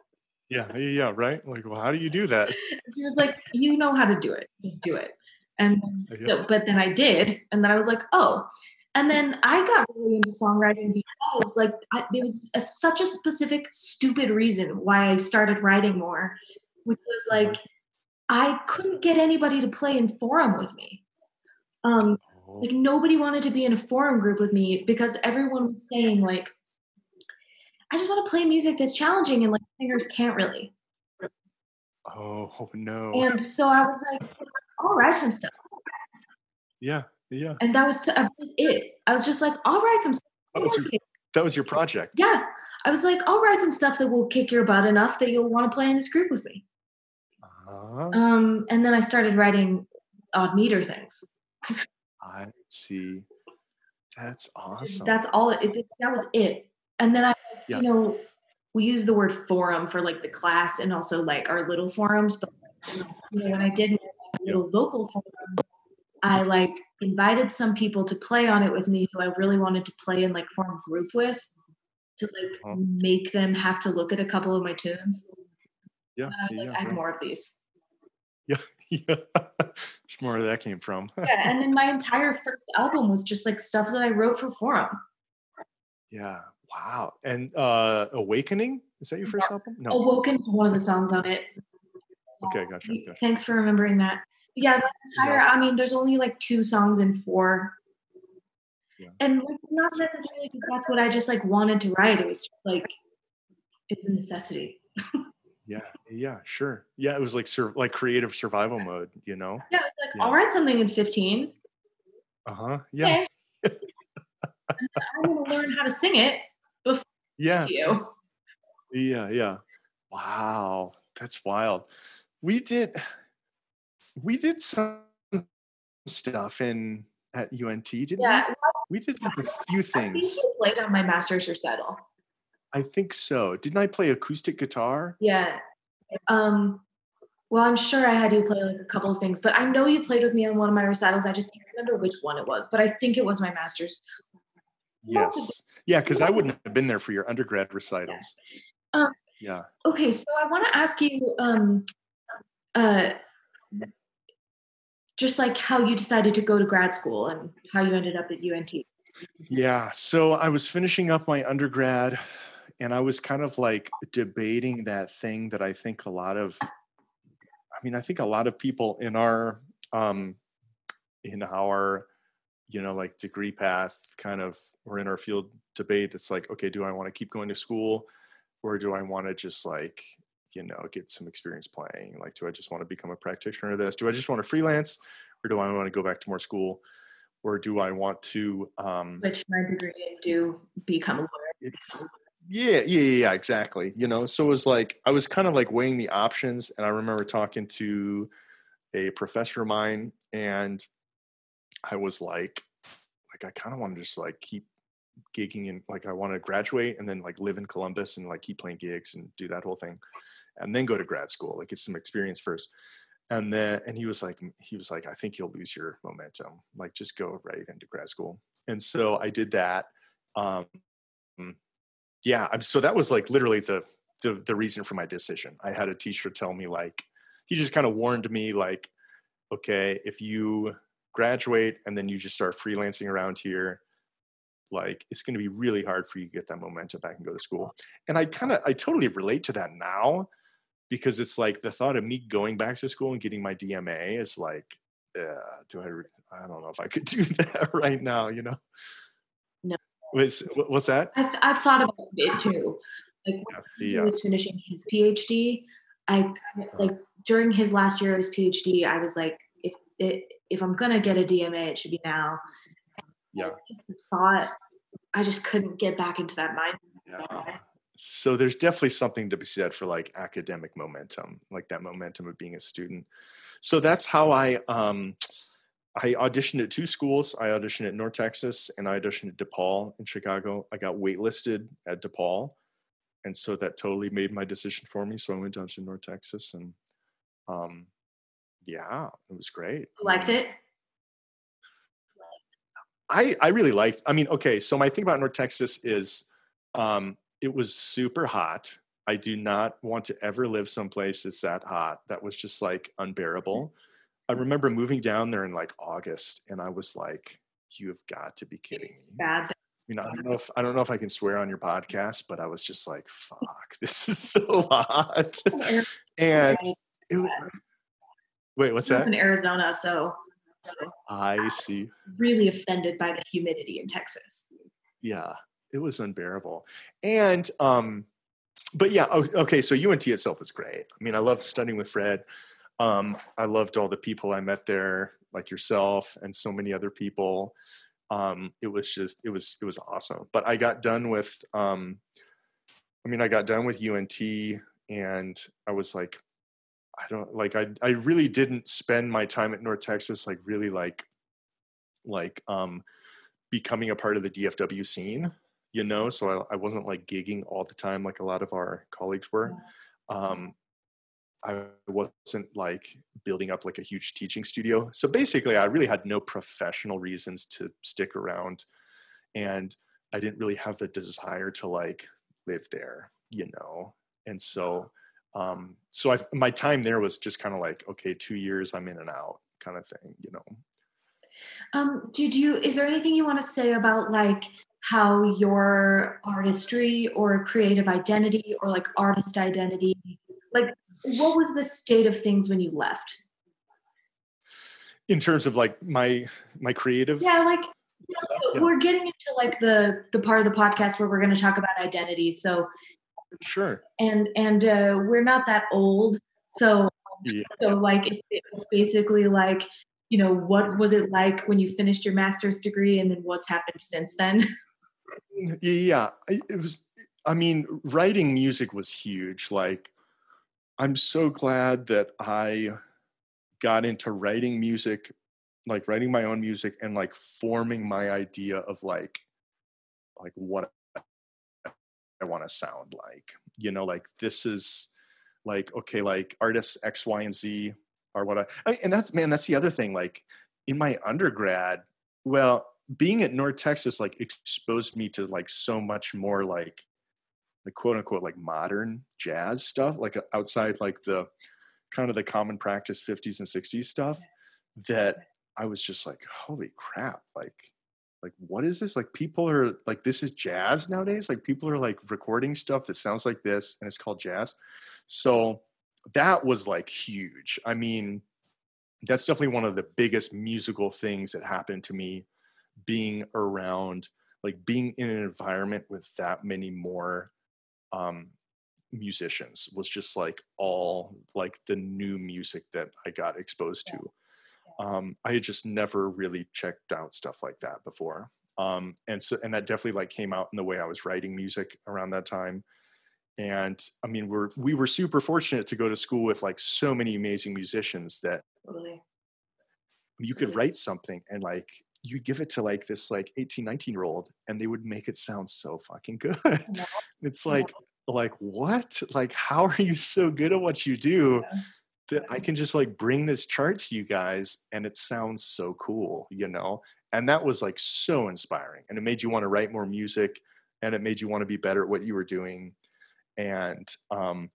yeah, yeah, right. Like, well, how do you do that? She was like, you know how to do it. Just do it. And so, but then I did, and then I was like, oh. And then I got really into songwriting because, like, I, there was a, such a specific, stupid reason why I started writing more, which was like, I couldn't get anybody to play in forum with me. Um, oh. like nobody wanted to be in a forum group with me because everyone was saying like I just want to play music that's challenging and like singers can't really. Oh no. And so I was like, I'll write some stuff. Yeah, yeah. And that was, to, that was it. I was just like, I'll write some stuff. That was, your, that was your project. Yeah. I was like, I'll write some stuff that will kick your butt enough that you'll want to play in this group with me. Uh-huh. Um, and then I started writing odd meter things. I see. That's awesome. That's all. It, it, that was it. And then I yeah. you know, we use the word forum for like the class and also like our little forums. But you know, when I did my little vocal forum, I like invited some people to play on it with me who I really wanted to play and like form group with to like huh. make them have to look at a couple of my tunes. Yeah, I, like, yeah, I have right. more of these. Yeah, yeah. more where that came from. yeah, and then my entire first album was just like stuff that I wrote for Forum. Yeah, Wow. And uh Awakening, is that your first album? No. Awoken is one of the songs on it. Okay, gotcha. gotcha. Thanks for remembering that. Yeah, the entire yeah. I mean, there's only like two songs in four. Yeah. And like, not necessarily because that's what I just like wanted to write. It was just like it's a necessity. yeah, yeah, sure. Yeah, it was like sur- like creative survival mode, you know? Yeah, it's like yeah. I'll write something in 15. Uh-huh. Yeah. Okay. I'm gonna learn how to sing it before yeah you. yeah yeah wow that's wild we did we did some stuff in at unt didn't yeah. we we did like a few things I think you played on my master's recital i think so didn't i play acoustic guitar yeah um well, I'm sure I had you play like a couple of things, but I know you played with me on one of my recitals. I just can't remember which one it was, but I think it was my master's. Yes. Yeah, because I wouldn't have been there for your undergrad recitals. Um, yeah. Okay, so I want to ask you um, uh, just like how you decided to go to grad school and how you ended up at UNT. Yeah, so I was finishing up my undergrad and I was kind of like debating that thing that I think a lot of I mean, I think a lot of people in our um in our you know like degree path kind of we're in our field debate it's like okay do i want to keep going to school or do i want to just like you know, get some experience playing? Like, do I just want to become a practitioner of this? Do I just want to freelance or do I want to go back to more school? Or do I want to um switch my degree and do become a lawyer? Yeah, yeah, yeah, exactly. You know, so it was like I was kind of like weighing the options, and I remember talking to a professor of mine, and I was like, like I kind of want to just like keep gigging and like I want to graduate and then like live in Columbus and like keep playing gigs and do that whole thing, and then go to grad school, like get some experience first. And then and he was like he was like I think you'll lose your momentum, like just go right into grad school. And so I did that. Um, yeah, I'm, so that was like literally the, the the reason for my decision. I had a teacher tell me like he just kind of warned me like, okay, if you graduate and then you just start freelancing around here, like it's going to be really hard for you to get that momentum back and go to school. And I kind of I totally relate to that now because it's like the thought of me going back to school and getting my DMA is like, uh, do I? I don't know if I could do that right now. You know. What's, what's that? I've, I've thought about it too. Like yeah, he was finishing his PhD, I like during his last year of his PhD, I was like, if it, if I'm gonna get a DMA, it should be now. yeah. Just the thought, I just couldn't get back into that mind. Yeah. So there's definitely something to be said for like academic momentum, like that momentum of being a student. So that's how I um I auditioned at two schools. I auditioned at North Texas and I auditioned at DePaul in Chicago. I got waitlisted at DePaul. And so that totally made my decision for me. So I went down to North Texas and um, yeah, it was great. Liked it? I, I really liked, I mean, okay. So my thing about North Texas is um, it was super hot. I do not want to ever live someplace that's that hot. That was just like unbearable. I remember moving down there in like August, and I was like, "You've got to be kidding it's me!" Bad. You know, I don't know if I don't know if I can swear on your podcast, but I was just like, "Fuck, this is so hot." and it was, wait, what's that? In Arizona, so I see. Really offended by the humidity in Texas. Yeah, it was unbearable, and um, but yeah, okay. So UNT itself was great. I mean, I loved studying with Fred. Um, I loved all the people I met there, like yourself and so many other people. Um, it was just, it was, it was awesome. But I got done with, um, I mean, I got done with UNT and I was like, I don't like, I, I really didn't spend my time at North Texas, like really like, like, um, becoming a part of the DFW scene, you know? So I, I wasn't like gigging all the time, like a lot of our colleagues were. Um, I wasn't like building up like a huge teaching studio. So basically, I really had no professional reasons to stick around. And I didn't really have the desire to like live there, you know? And so, um, so I, my time there was just kind of like, okay, two years, I'm in and out kind of thing, you know? Um, did you, is there anything you want to say about like how your artistry or creative identity or like artist identity, like what was the state of things when you left? In terms of like my my creative Yeah, like yeah. we're getting into like the the part of the podcast where we're going to talk about identity. So sure. And and uh we're not that old. So yeah. so like it, it was basically like you know what was it like when you finished your master's degree and then what's happened since then yeah it was i mean writing music was huge like I'm so glad that I got into writing music, like writing my own music and like forming my idea of like like what I want to sound like. You know, like this is like okay, like artists X, Y, and Z are what I, I and that's man, that's the other thing. Like in my undergrad, well, being at North Texas like exposed me to like so much more like the quote unquote like modern jazz stuff, like uh, outside like the kind of the common practice 50s and 60s stuff that I was just like, holy crap, like like what is this? Like people are like this is jazz nowadays like people are like recording stuff that sounds like this and it's called jazz. So that was like huge. I mean that's definitely one of the biggest musical things that happened to me being around like being in an environment with that many more um, musicians was just like all like the new music that I got exposed to. Um, I had just never really checked out stuff like that before. Um, and so, and that definitely like came out in the way I was writing music around that time. And I mean, we're, we were super fortunate to go to school with like so many amazing musicians that totally. you could write something and like you'd give it to like this like 18 19 year old and they would make it sound so fucking good yeah. it's like yeah. like what like how are you so good at what you do yeah. That i can just like bring this chart to you guys and it sounds so cool you know and that was like so inspiring and it made you want to write more music and it made you want to be better at what you were doing and um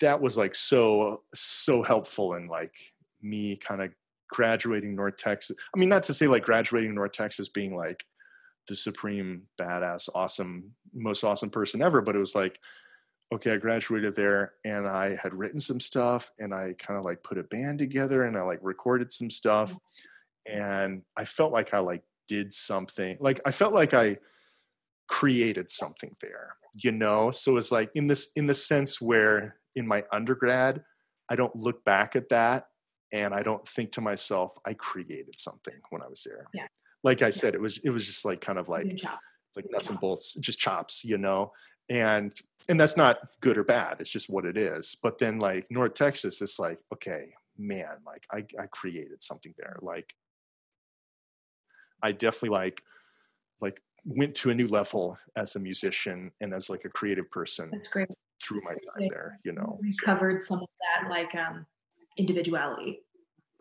that was like so so helpful in like me kind of graduating North Texas. I mean, not to say like graduating North Texas being like the supreme badass, awesome, most awesome person ever, but it was like, okay, I graduated there and I had written some stuff and I kind of like put a band together and I like recorded some stuff and I felt like I like did something. Like I felt like I created something there, you know? So it's like in this in the sense where in my undergrad, I don't look back at that and I don't think to myself, I created something when I was there. Yeah. Like I yeah. said, it was it was just like kind of like like nuts and bolts, just chops, you know. And and that's not good or bad. It's just what it is. But then like North Texas, it's like, okay, man, like I, I created something there. Like I definitely like like went to a new level as a musician and as like a creative person. That's great. Through my time there, you know. Recovered so. some of that like um individuality.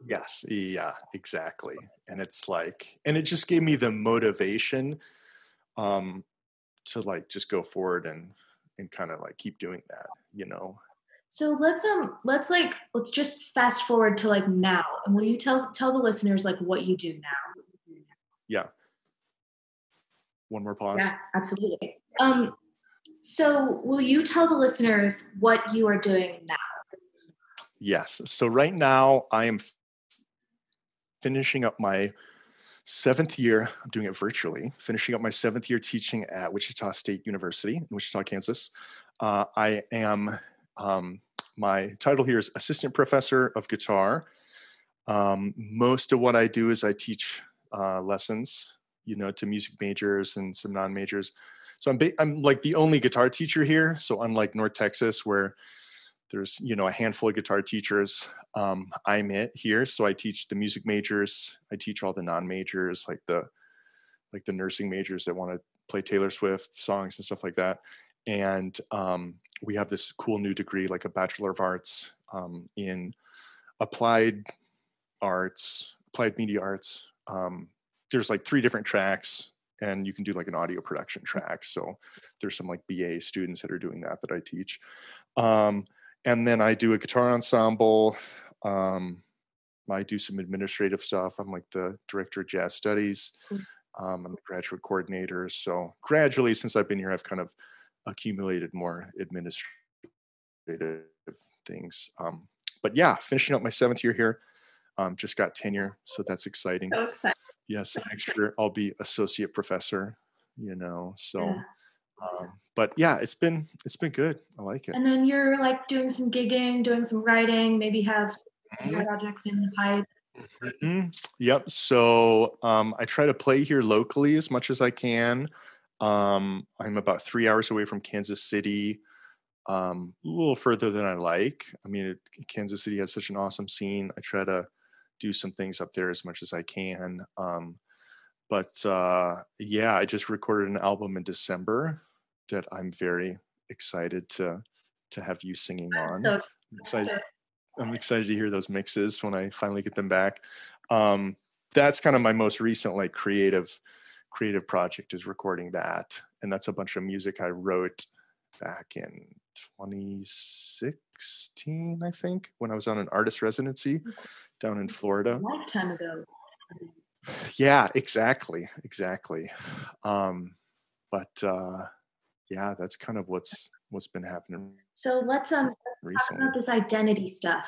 Yes, yeah, exactly. And it's like, and it just gave me the motivation um, to like just go forward and and kind of like keep doing that, you know. So let's um let's like let's just fast forward to like now, and will you tell tell the listeners like what you do now? Yeah. One more pause. Yeah, absolutely. Um, so will you tell the listeners what you are doing now? Yes. So right now I am finishing up my seventh year. I'm doing it virtually. Finishing up my seventh year teaching at Wichita State University in Wichita, Kansas. Uh, I am. Um, my title here is assistant professor of guitar. Um, most of what I do is I teach uh, lessons, you know, to music majors and some non-majors. So I'm ba- I'm like the only guitar teacher here. So unlike North Texas, where there's you know a handful of guitar teachers um, i'm it here. So i teach the music majors i teach all the non-majors like the like the nursing majors that want to play taylor swift songs and stuff like that. And um, we have this cool new degree like a bachelor of arts um, in applied arts applied media arts. Um, there's like three different tracks and you can do like an audio production track. So there's some like ba students that are doing that that i teach. Um, and then I do a guitar ensemble. Um, I do some administrative stuff. I'm like the director of jazz studies. Um, I'm the graduate coordinator. So gradually, since I've been here, I've kind of accumulated more administrative things. Um, but yeah, finishing up my seventh year here. Um, just got tenure, so that's exciting. So exciting. Yes, next year I'll be associate professor. You know, so. Yeah um, but yeah, it's been it's been good. I like it. And then you're like doing some gigging, doing some writing, maybe have mm-hmm. projects in the pipe. Mm-hmm. Yep. So um, I try to play here locally as much as I can. Um, I'm about three hours away from Kansas City, um, a little further than I like. I mean, it, Kansas City has such an awesome scene. I try to do some things up there as much as I can. Um, but uh, yeah, I just recorded an album in December that I'm very excited to to have you singing on. So I'm excited. I'm excited to hear those mixes when I finally get them back. Um, that's kind of my most recent like creative creative project is recording that, and that's a bunch of music I wrote back in 2016, I think, when I was on an artist residency down in Florida. A lifetime ago. Yeah, exactly, exactly. Um, but uh, yeah, that's kind of what's what's been happening. So let's um recently. talk about this identity stuff.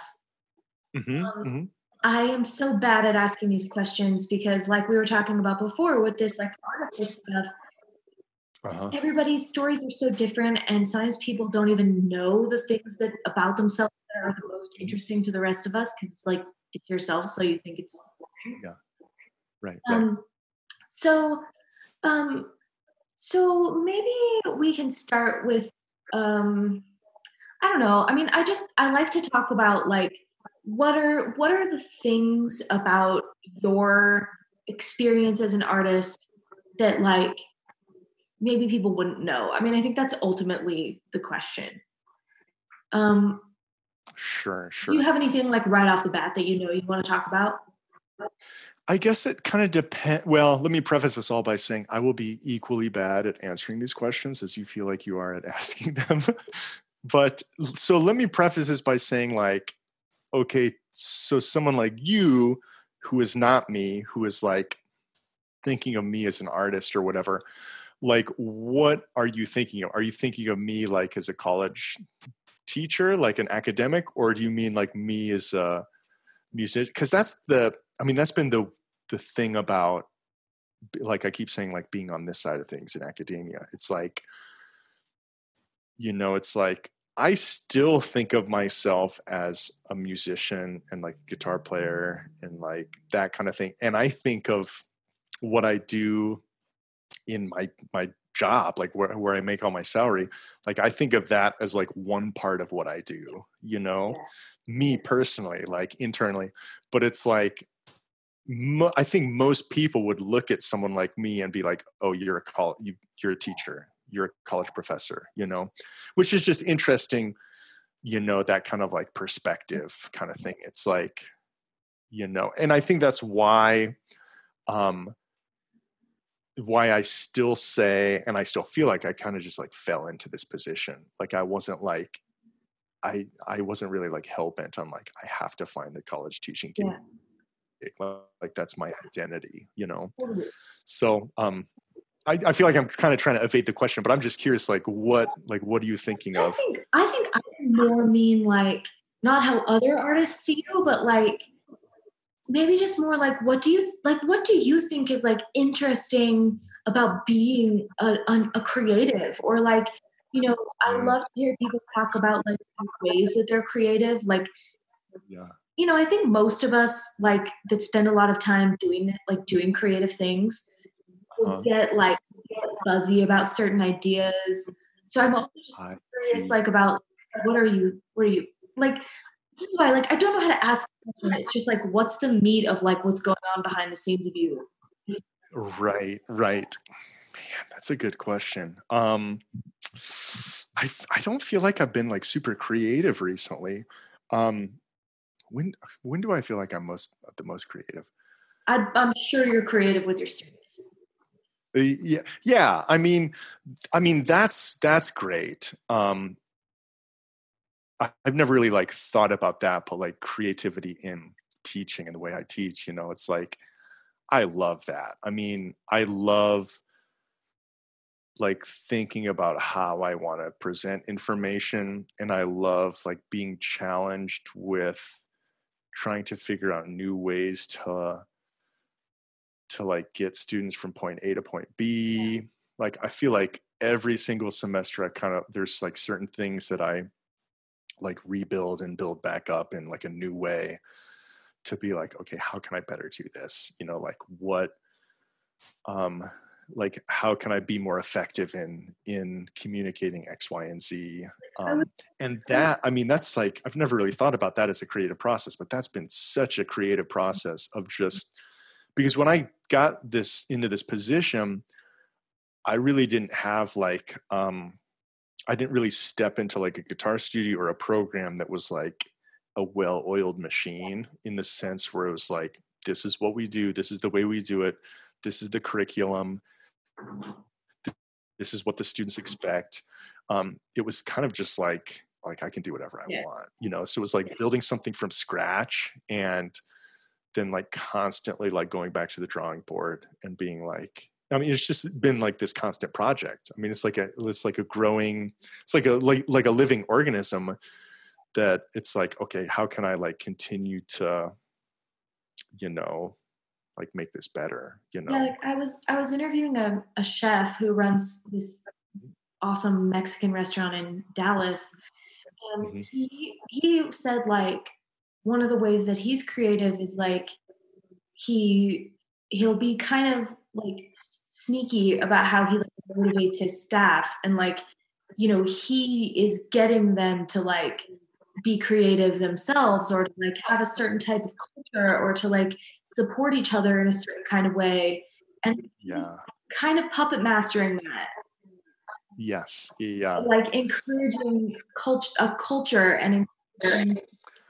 Mm-hmm, um, mm-hmm. I am so bad at asking these questions because, like we were talking about before, with this like artist stuff, uh-huh. everybody's stories are so different and sometimes people don't even know the things that about themselves that are the most interesting to the rest of us because it's like it's yourself so you think it's boring. yeah right, right. Um, so um so maybe we can start with um i don't know i mean i just i like to talk about like what are what are the things about your experience as an artist that like maybe people wouldn't know? I mean i think that's ultimately the question. Um sure sure do you have anything like right off the bat that you know you want to talk about i guess it kind of depends well let me preface this all by saying i will be equally bad at answering these questions as you feel like you are at asking them but so let me preface this by saying like okay, so someone like you who is not me, who is like thinking of me as an artist or whatever, like what are you thinking of? Are you thinking of me like as a college teacher, like an academic, or do you mean like me as a musician? Because that's the, I mean, that's been the the thing about, like I keep saying, like being on this side of things in academia. It's like, you know, it's like I still think of myself as a musician and like a guitar player and like that kind of thing. And I think of what I do in my my job, like where, where I make all my salary, like I think of that as like one part of what I do, you know, yeah. me personally, like internally. But it's like mo- I think most people would look at someone like me and be like, "Oh, you're a call, you, you're a teacher, you're a college professor, you know, which is just interesting, you know, that kind of like perspective kind of thing. It's like, you know, and I think that's why, um, why I still say, and I still feel like I kind of just like fell into this position. Like I wasn't like, I, I wasn't really like hell bent on like, I have to find a college teaching gig. Yeah like that's my identity you know so um I, I feel like I'm kind of trying to evade the question, but I'm just curious, like what, like what are you thinking of? I think I think I more mean like not how other artists see you, but like maybe just more like what do you like? What do you think is like interesting about being a, a, a creative, or like you know, I mm. love to hear people talk about like ways that they're creative, like yeah you know i think most of us like that spend a lot of time doing like doing creative things uh-huh. get like get buzzy about certain ideas. So I'm also just curious, like about what are you, what are you like? This is why, like, I don't know how to ask. It's just like, what's the meat of like what's going on behind the scenes of you? Right, right. Man, that's a good question. Um, I I don't feel like I've been like super creative recently. Um, when when do I feel like I'm most the most creative? I, I'm sure you're creative with your students. Uh, yeah yeah i mean i mean that's that's great um i've never really like thought about that but like creativity in teaching and the way i teach you know it's like i love that i mean i love like thinking about how i want to present information and i love like being challenged with trying to figure out new ways to to like get students from point A to point B. Like I feel like every single semester I kind of there's like certain things that I like rebuild and build back up in like a new way to be like okay how can i better do this you know like what um like how can i be more effective in in communicating x y and z? Um and that i mean that's like i've never really thought about that as a creative process but that's been such a creative process of just because when I got this into this position, I really didn't have like um, I didn't really step into like a guitar studio or a program that was like a well-oiled machine in the sense where it was like this is what we do, this is the way we do it, this is the curriculum, this is what the students expect. Um, it was kind of just like like I can do whatever I yeah. want, you know. So it was like building something from scratch and then like constantly like going back to the drawing board and being like I mean, it's just been like this constant project. I mean, it's like a it's like a growing, it's like a like like a living organism that it's like, okay, how can I like continue to, you know, like make this better you know yeah like i was i was interviewing a, a chef who runs this awesome mexican restaurant in dallas and mm-hmm. he he said like one of the ways that he's creative is like he he'll be kind of like sneaky about how he like motivates his staff and like you know he is getting them to like be creative themselves or to like have a certain type of culture or to like support each other in a certain kind of way. And yeah. kind of puppet mastering that. Yes. Yeah. Like encouraging culture a culture and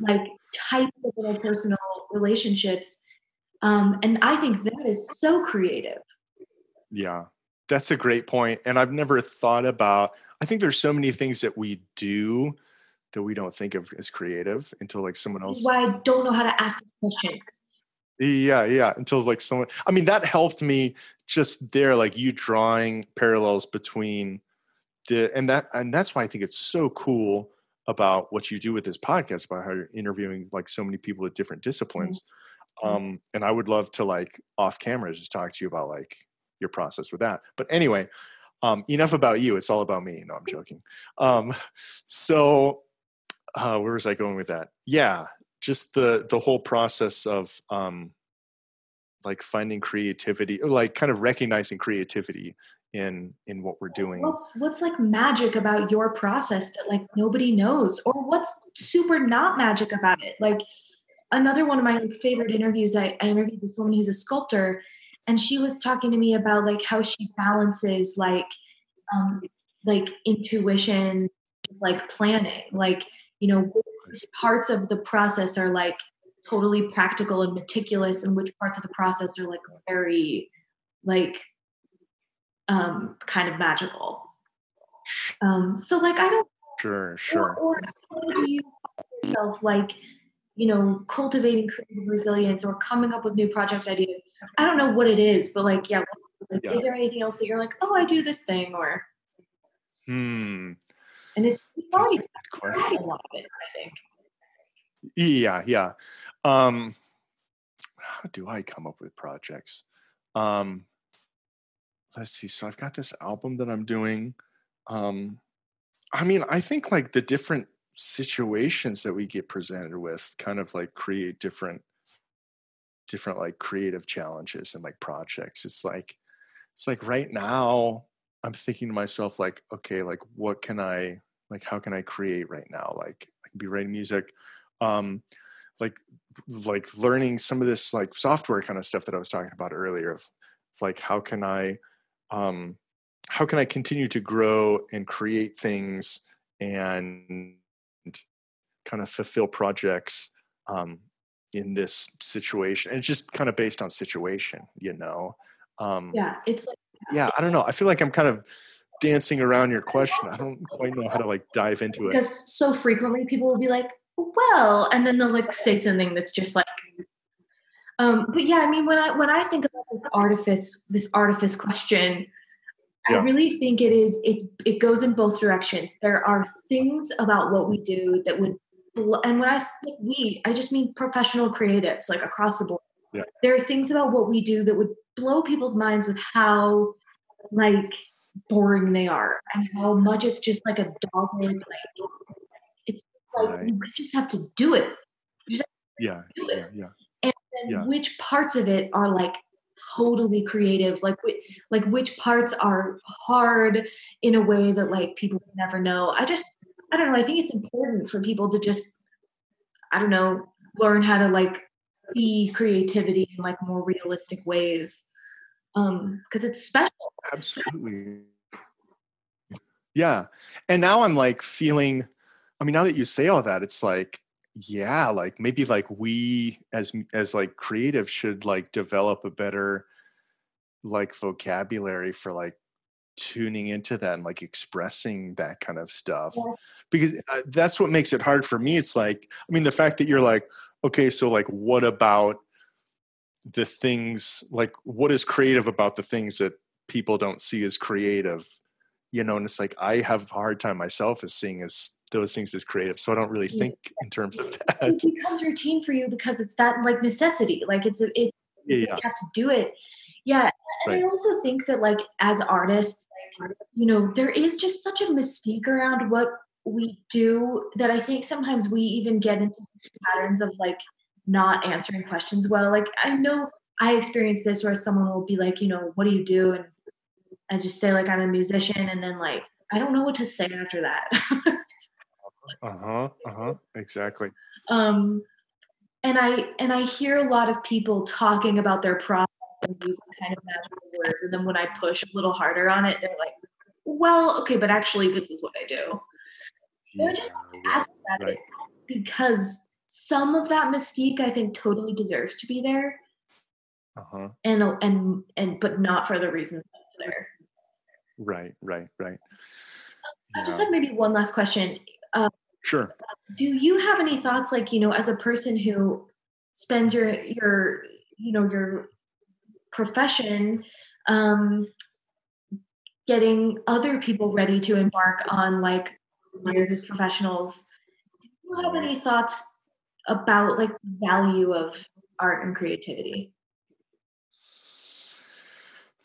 like types of interpersonal relationships. Um, and i think that is so creative. Yeah. That's a great point and i've never thought about i think there's so many things that we do that we don't think of as creative until like someone else. Why I don't know how to ask this question. Yeah, yeah. Until like someone, I mean, that helped me just there, like you drawing parallels between the, and that, and that's why I think it's so cool about what you do with this podcast, about how you're interviewing like so many people at different disciplines. Mm-hmm. Um, and I would love to like off camera just talk to you about like your process with that. But anyway, um, enough about you. It's all about me. No, I'm joking. Um, so uh, where was I going with that? Yeah, just the the whole process of um, like finding creativity, like kind of recognizing creativity in in what we're doing. What's what's like magic about your process that like nobody knows, or what's super not magic about it? Like another one of my like favorite interviews, I, I interviewed this woman who's a sculptor, and she was talking to me about like how she balances like um like intuition like planning like you know which parts of the process are like totally practical and meticulous and which parts of the process are like very like um kind of magical. Um so like i don't sure sure. or, or how do you yourself like you know cultivating creative resilience or coming up with new project ideas? I don't know what it is but like yeah, yeah. is there anything else that you're like oh i do this thing or hmm and it's a lot of it, I think. Yeah, yeah. Um, how do I come up with projects? Um, let's see. So I've got this album that I'm doing. Um, I mean, I think like the different situations that we get presented with kind of like create different different like creative challenges and like projects it's like it's like right now i'm thinking to myself like okay like what can i like how can i create right now? Like i can be writing music um like like learning some of this like software kind of stuff that i was talking about earlier of, like how can i um how can i continue to grow and create things and kind of fulfill projects um in this situation? And it's just kind of based on situation you know? Um yeah it's like yeah i don't know i feel like i'm kind of dancing around your question. I don't quite know how to like dive into it. Because so frequently people will be like, well, and then they'll like say something that's just like um but yeah, I mean when I when I think about this artifice, this artifice question, yeah. I really think it is it's it goes in both directions. There are things about what we do that would and when I say we, I just mean professional creatives like across the board. Yeah. There are things about what we do that would blow people's minds with how like boring they are and how much it's just like a dog like it's like right. you just have to do it. yeah, do it. yeah, yeah. And then yeah. which parts of it are like totally creative like like which parts are hard in a way that like people would never know i just i don't know i think it's important for people to just i don't know learn how to like see creativity in like more realistic ways um because it's special. Absolutely. Yeah. And now i'm like feeling i mean now that you say all that it's like yeah like maybe like we as as like creative should like develop a better like vocabulary for like tuning into that and like expressing that kind of stuff. Yeah. because uh, that's what makes it hard for me. It's like i mean the fact that you're like okay so like what about the things like what is creative about the things that people don't see as creative you know? And it's like i have a hard time myself as seeing as those things as creative so i don't really think in terms of that. it becomes routine for you because it's that like necessity like it's a, it yeah, you have to do it. Yeah and Right. i also think that like as artists like, you know there is just such a mystique around what we do that i think sometimes we even get into patterns of like not answering questions well like i know i experienced this where someone will be like you know what do you do and i just say like i'm a musician and then like i don't know what to say after that Uh-huh. Uh-huh. Exactly. um and i and i hear a lot of people talking about their process and using kind of magical words and then when i push a little harder on it they're like well okay but actually this is what i do So I just ask about right. it because some of that mystique i think totally deserves to be there Uh-huh. and and and but not for the reasons that it's there Right, right, right. i just Yeah. have maybe one last question Sure. do you have any thoughts like you know as a person who spends your your you know your profession um getting other people ready to embark on like careers as professionals do you have any thoughts about like value of art and creativity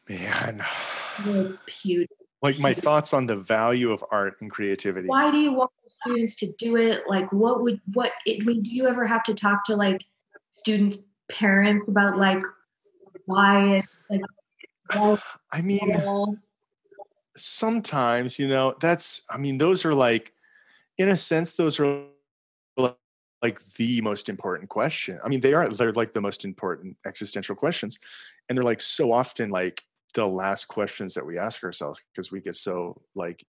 Man. It's huge Like my thoughts on the value of art and creativity. why do you want students to do it like what would what it, I mean do you ever have to talk to like student parents about like why it's like why I mean, sometimes, you know, that's I mean, those are like in a sense those are like- like the most important question. I mean, they are they're like the most important existential questions and they're like so often like the last questions that we ask ourselves because we get so like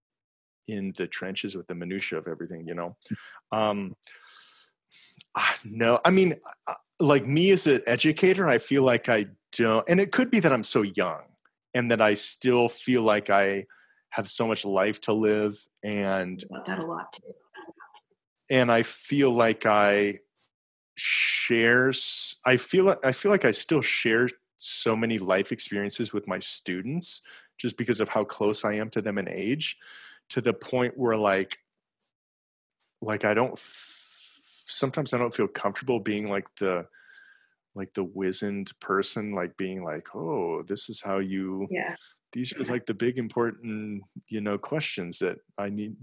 in the trenches with the minutia of everything, you know. Um no, I mean, like me as an educator, I feel like I don't, and it could be that I'm so young and that I still feel like I have so much life to live and about that a lot too and I feel like I shares I feel like I feel like I still share so many life experiences with my students just because of how close I am to them in age to the point where like like I don't f- sometimes I don't feel comfortable being like the like the wizened person like being like oh this is how you yeah. these are like the big important you know questions that i need.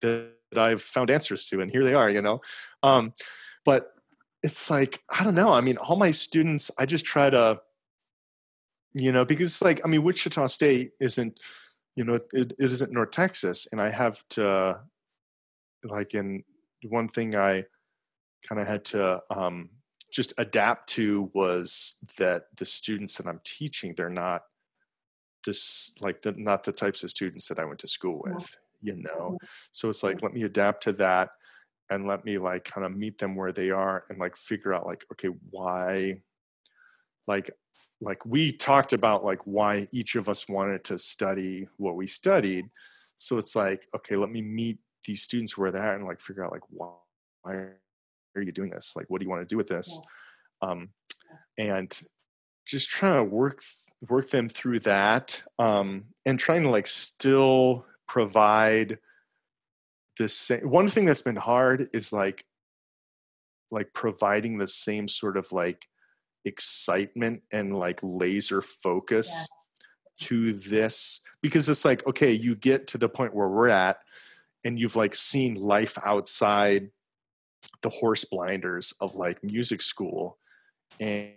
that i've found answers to and here they are you know? Um but it's like i don't know i mean all my students i just try to you know because like i mean wichita state isn't you know it, it isn't north texas and i have to like in one thing i kind of had to um just adapt to was that the students that i'm teaching they're not this like the not the types of students that I went to school with, you know. So it's like let me adapt to that and let me like kind of meet them where they are and like figure out like okay why like like we talked about like why each of us wanted to study what we studied. So it's like okay, let me meet these students where they're at and like figure out like why why are you doing this? Like what do you want to do with this? Um and just trying to work work them through that um, and trying to like still provide the same one thing that's been hard is like like providing the same sort of like excitement and like laser focus to this because it's like okay you get to the point where we're at and you've like seen life outside the horse blinders of like music school and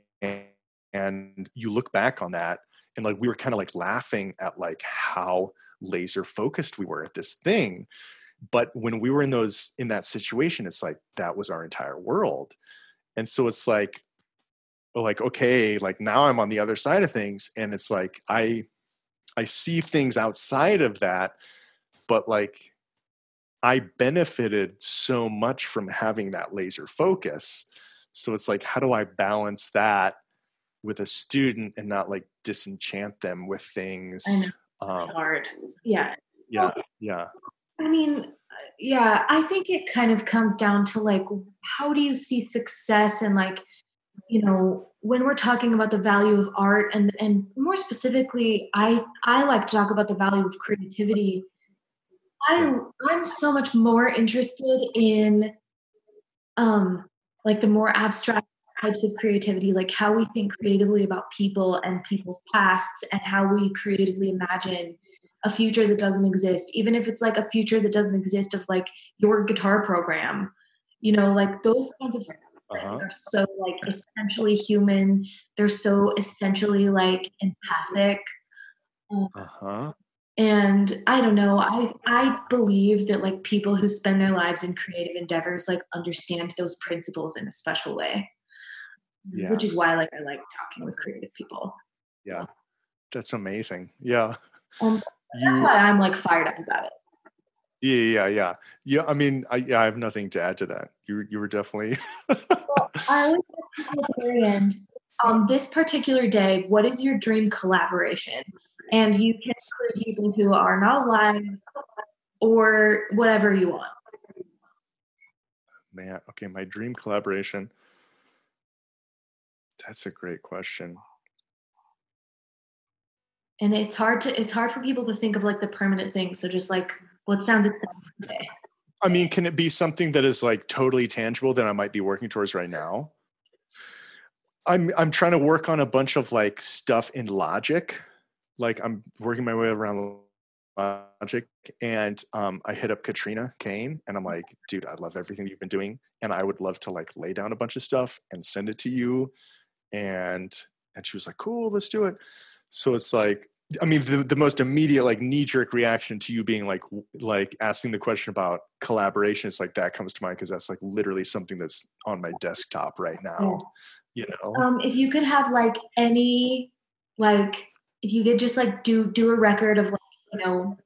and you look back on that and like we were kind of like laughing at like how laser focused we were at this thing. But when we were in those in that situation it's like that was our entire world. And so it's like like okay like now i'm on the other side of things and it's like i i see things outside of that but like i benefited so much from having that laser focus. So it's like how do i balance that with a student and not like disenchant them with things um, hard. yeah. Yeah yeah. I mean, yeah, I think it kind of comes down to like, how do you see success and like, you know, when we're talking about the value of art and and more specifically, I I like to talk about the value of creativity. I I'm so much more interested in um like the more abstract types of creativity, like how we think creatively about people and people's pasts, and how we creatively imagine a future that doesn't exist, even if it's like a future that doesn't exist of like your guitar program, you know, like those kinds of uh-huh. are so like essentially human. They're so essentially like empathic. Um, uh-huh. And I don't know. I I believe that like people who spend their lives in creative endeavors like understand those principles in a special way. Yeah. Which is why like I like talking with creative people. Yeah. That's amazing. Yeah. Um, that's you, why I'm like fired up about it. Yeah, yeah, yeah, yeah. I mean, I, yeah, I have nothing to add to that. You, you were definitely. well, I always ask at the very end. On this particular day, what is your dream collaboration? And you can include people who are not alive or whatever you want. Man, okay, my dream collaboration. That's a great question. And it's hard to it's hard for people to think of like the permanent thing. so just like what sounds exciting today i mean can it be something that is like totally tangible that i might be working towards right now? I'm i'm trying to work on a bunch of like stuff in logic. Like i'm working my way around logic and um, i hit up katrina kane and i'm like dude i love everything you've been doing and i would love to like lay down a bunch of stuff and send it to you and and she was like cool let's do it so it's like, I mean, the, the most immediate like knee jerk reaction to you being like like asking the question about collaboration It's like that comes to mind because that's like literally something that's on my desktop right now. Yeah. You know, um, if you could have like any like if you could just like do do a record of like you know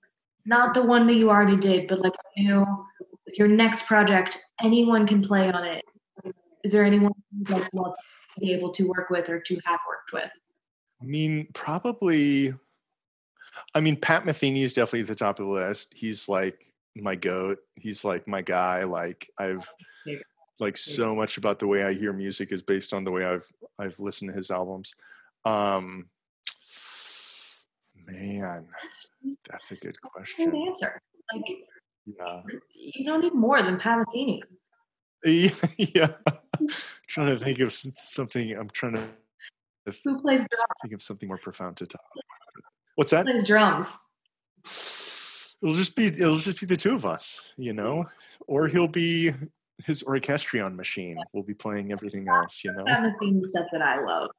not the one that you already did, but like you know your next project, anyone can play on it. Is there anyone you'd like love to be able to work with or to have worked with? I mean, probably. I mean, Pat Metheny is definitely at the top of the list. He's like my goat. He's like my guy. Like I've like so much about the way I hear music is based on the way I've I've listened to his albums. Um, man, that's a good question. Good answer. Like, yeah, you don't need more than Pat Metheny. Yeah, yeah. trying to think of something. I'm trying to who plays drums? Think of something more profound to talk. About. What's that? Who plays drums. It'll just be it'll just be the two of us, you know, or he'll be his orchestrion machine. We'll be playing everything else, you know. the theme stuff that I love,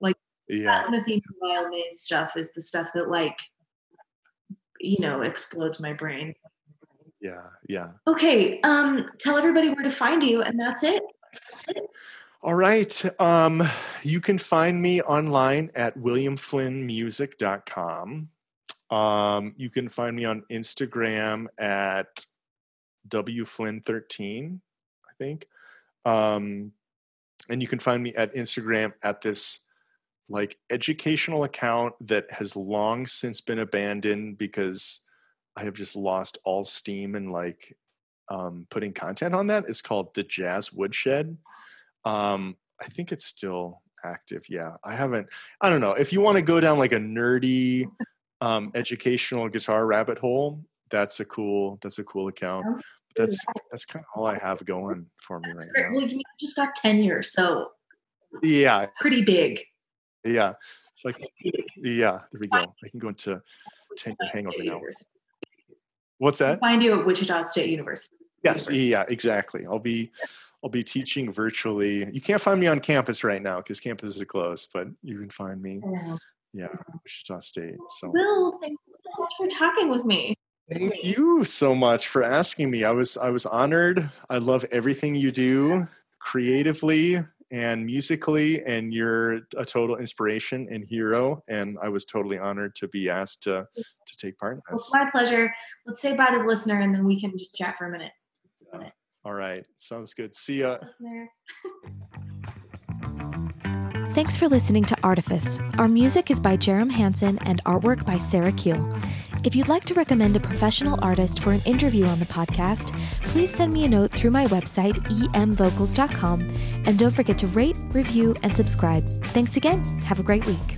like yeah, the theme wild maze stuff is the stuff that like you know explodes my brain. Yeah, yeah. Okay, um, tell everybody where to find you, and that's it. All right. Um, you can find me online at williamflynnmusic.com. Um, you can find me on Instagram at wflynn13, I think. Um, and you can find me at Instagram at this like educational account that has long since been abandoned because I have just lost all steam and like um, putting content on that. It's called the Jazz Woodshed. Um, I think it's still active. Yeah, I haven't. I don't know if you want to go down like a nerdy um, educational guitar rabbit hole. That's a cool. That's a cool account. That's that's kind of all I have going for me right now. Well, you just got tenure, so yeah, pretty big. Yeah, like yeah. There we go. I can go into tenure hangover now. What's that? Find you at Wichita State University. Yes, University. yeah, exactly. I'll be I'll be teaching virtually. You can't find me on campus right now because campuses are closed, but you can find me. Yeah, yeah Wichita State. So, Will, thank you so much for talking with me. Thank you so much for asking me. I was I was honored. I love everything you do creatively and musically, and you're a total inspiration and hero. And I was totally honored to be asked to to take part in this. Well, it's my pleasure. Let's say bye to the listener, and then we can just chat for a minute. Yeah. All right. Sounds good. See ya. Thanks for listening to Artifice. Our music is by Jerem Hansen and artwork by Sarah Keel. If you'd like to recommend a professional artist for an interview on the podcast, please send me a note through my website, emvocals.com, and don't forget to rate, review, and subscribe. Thanks again. Have a great week.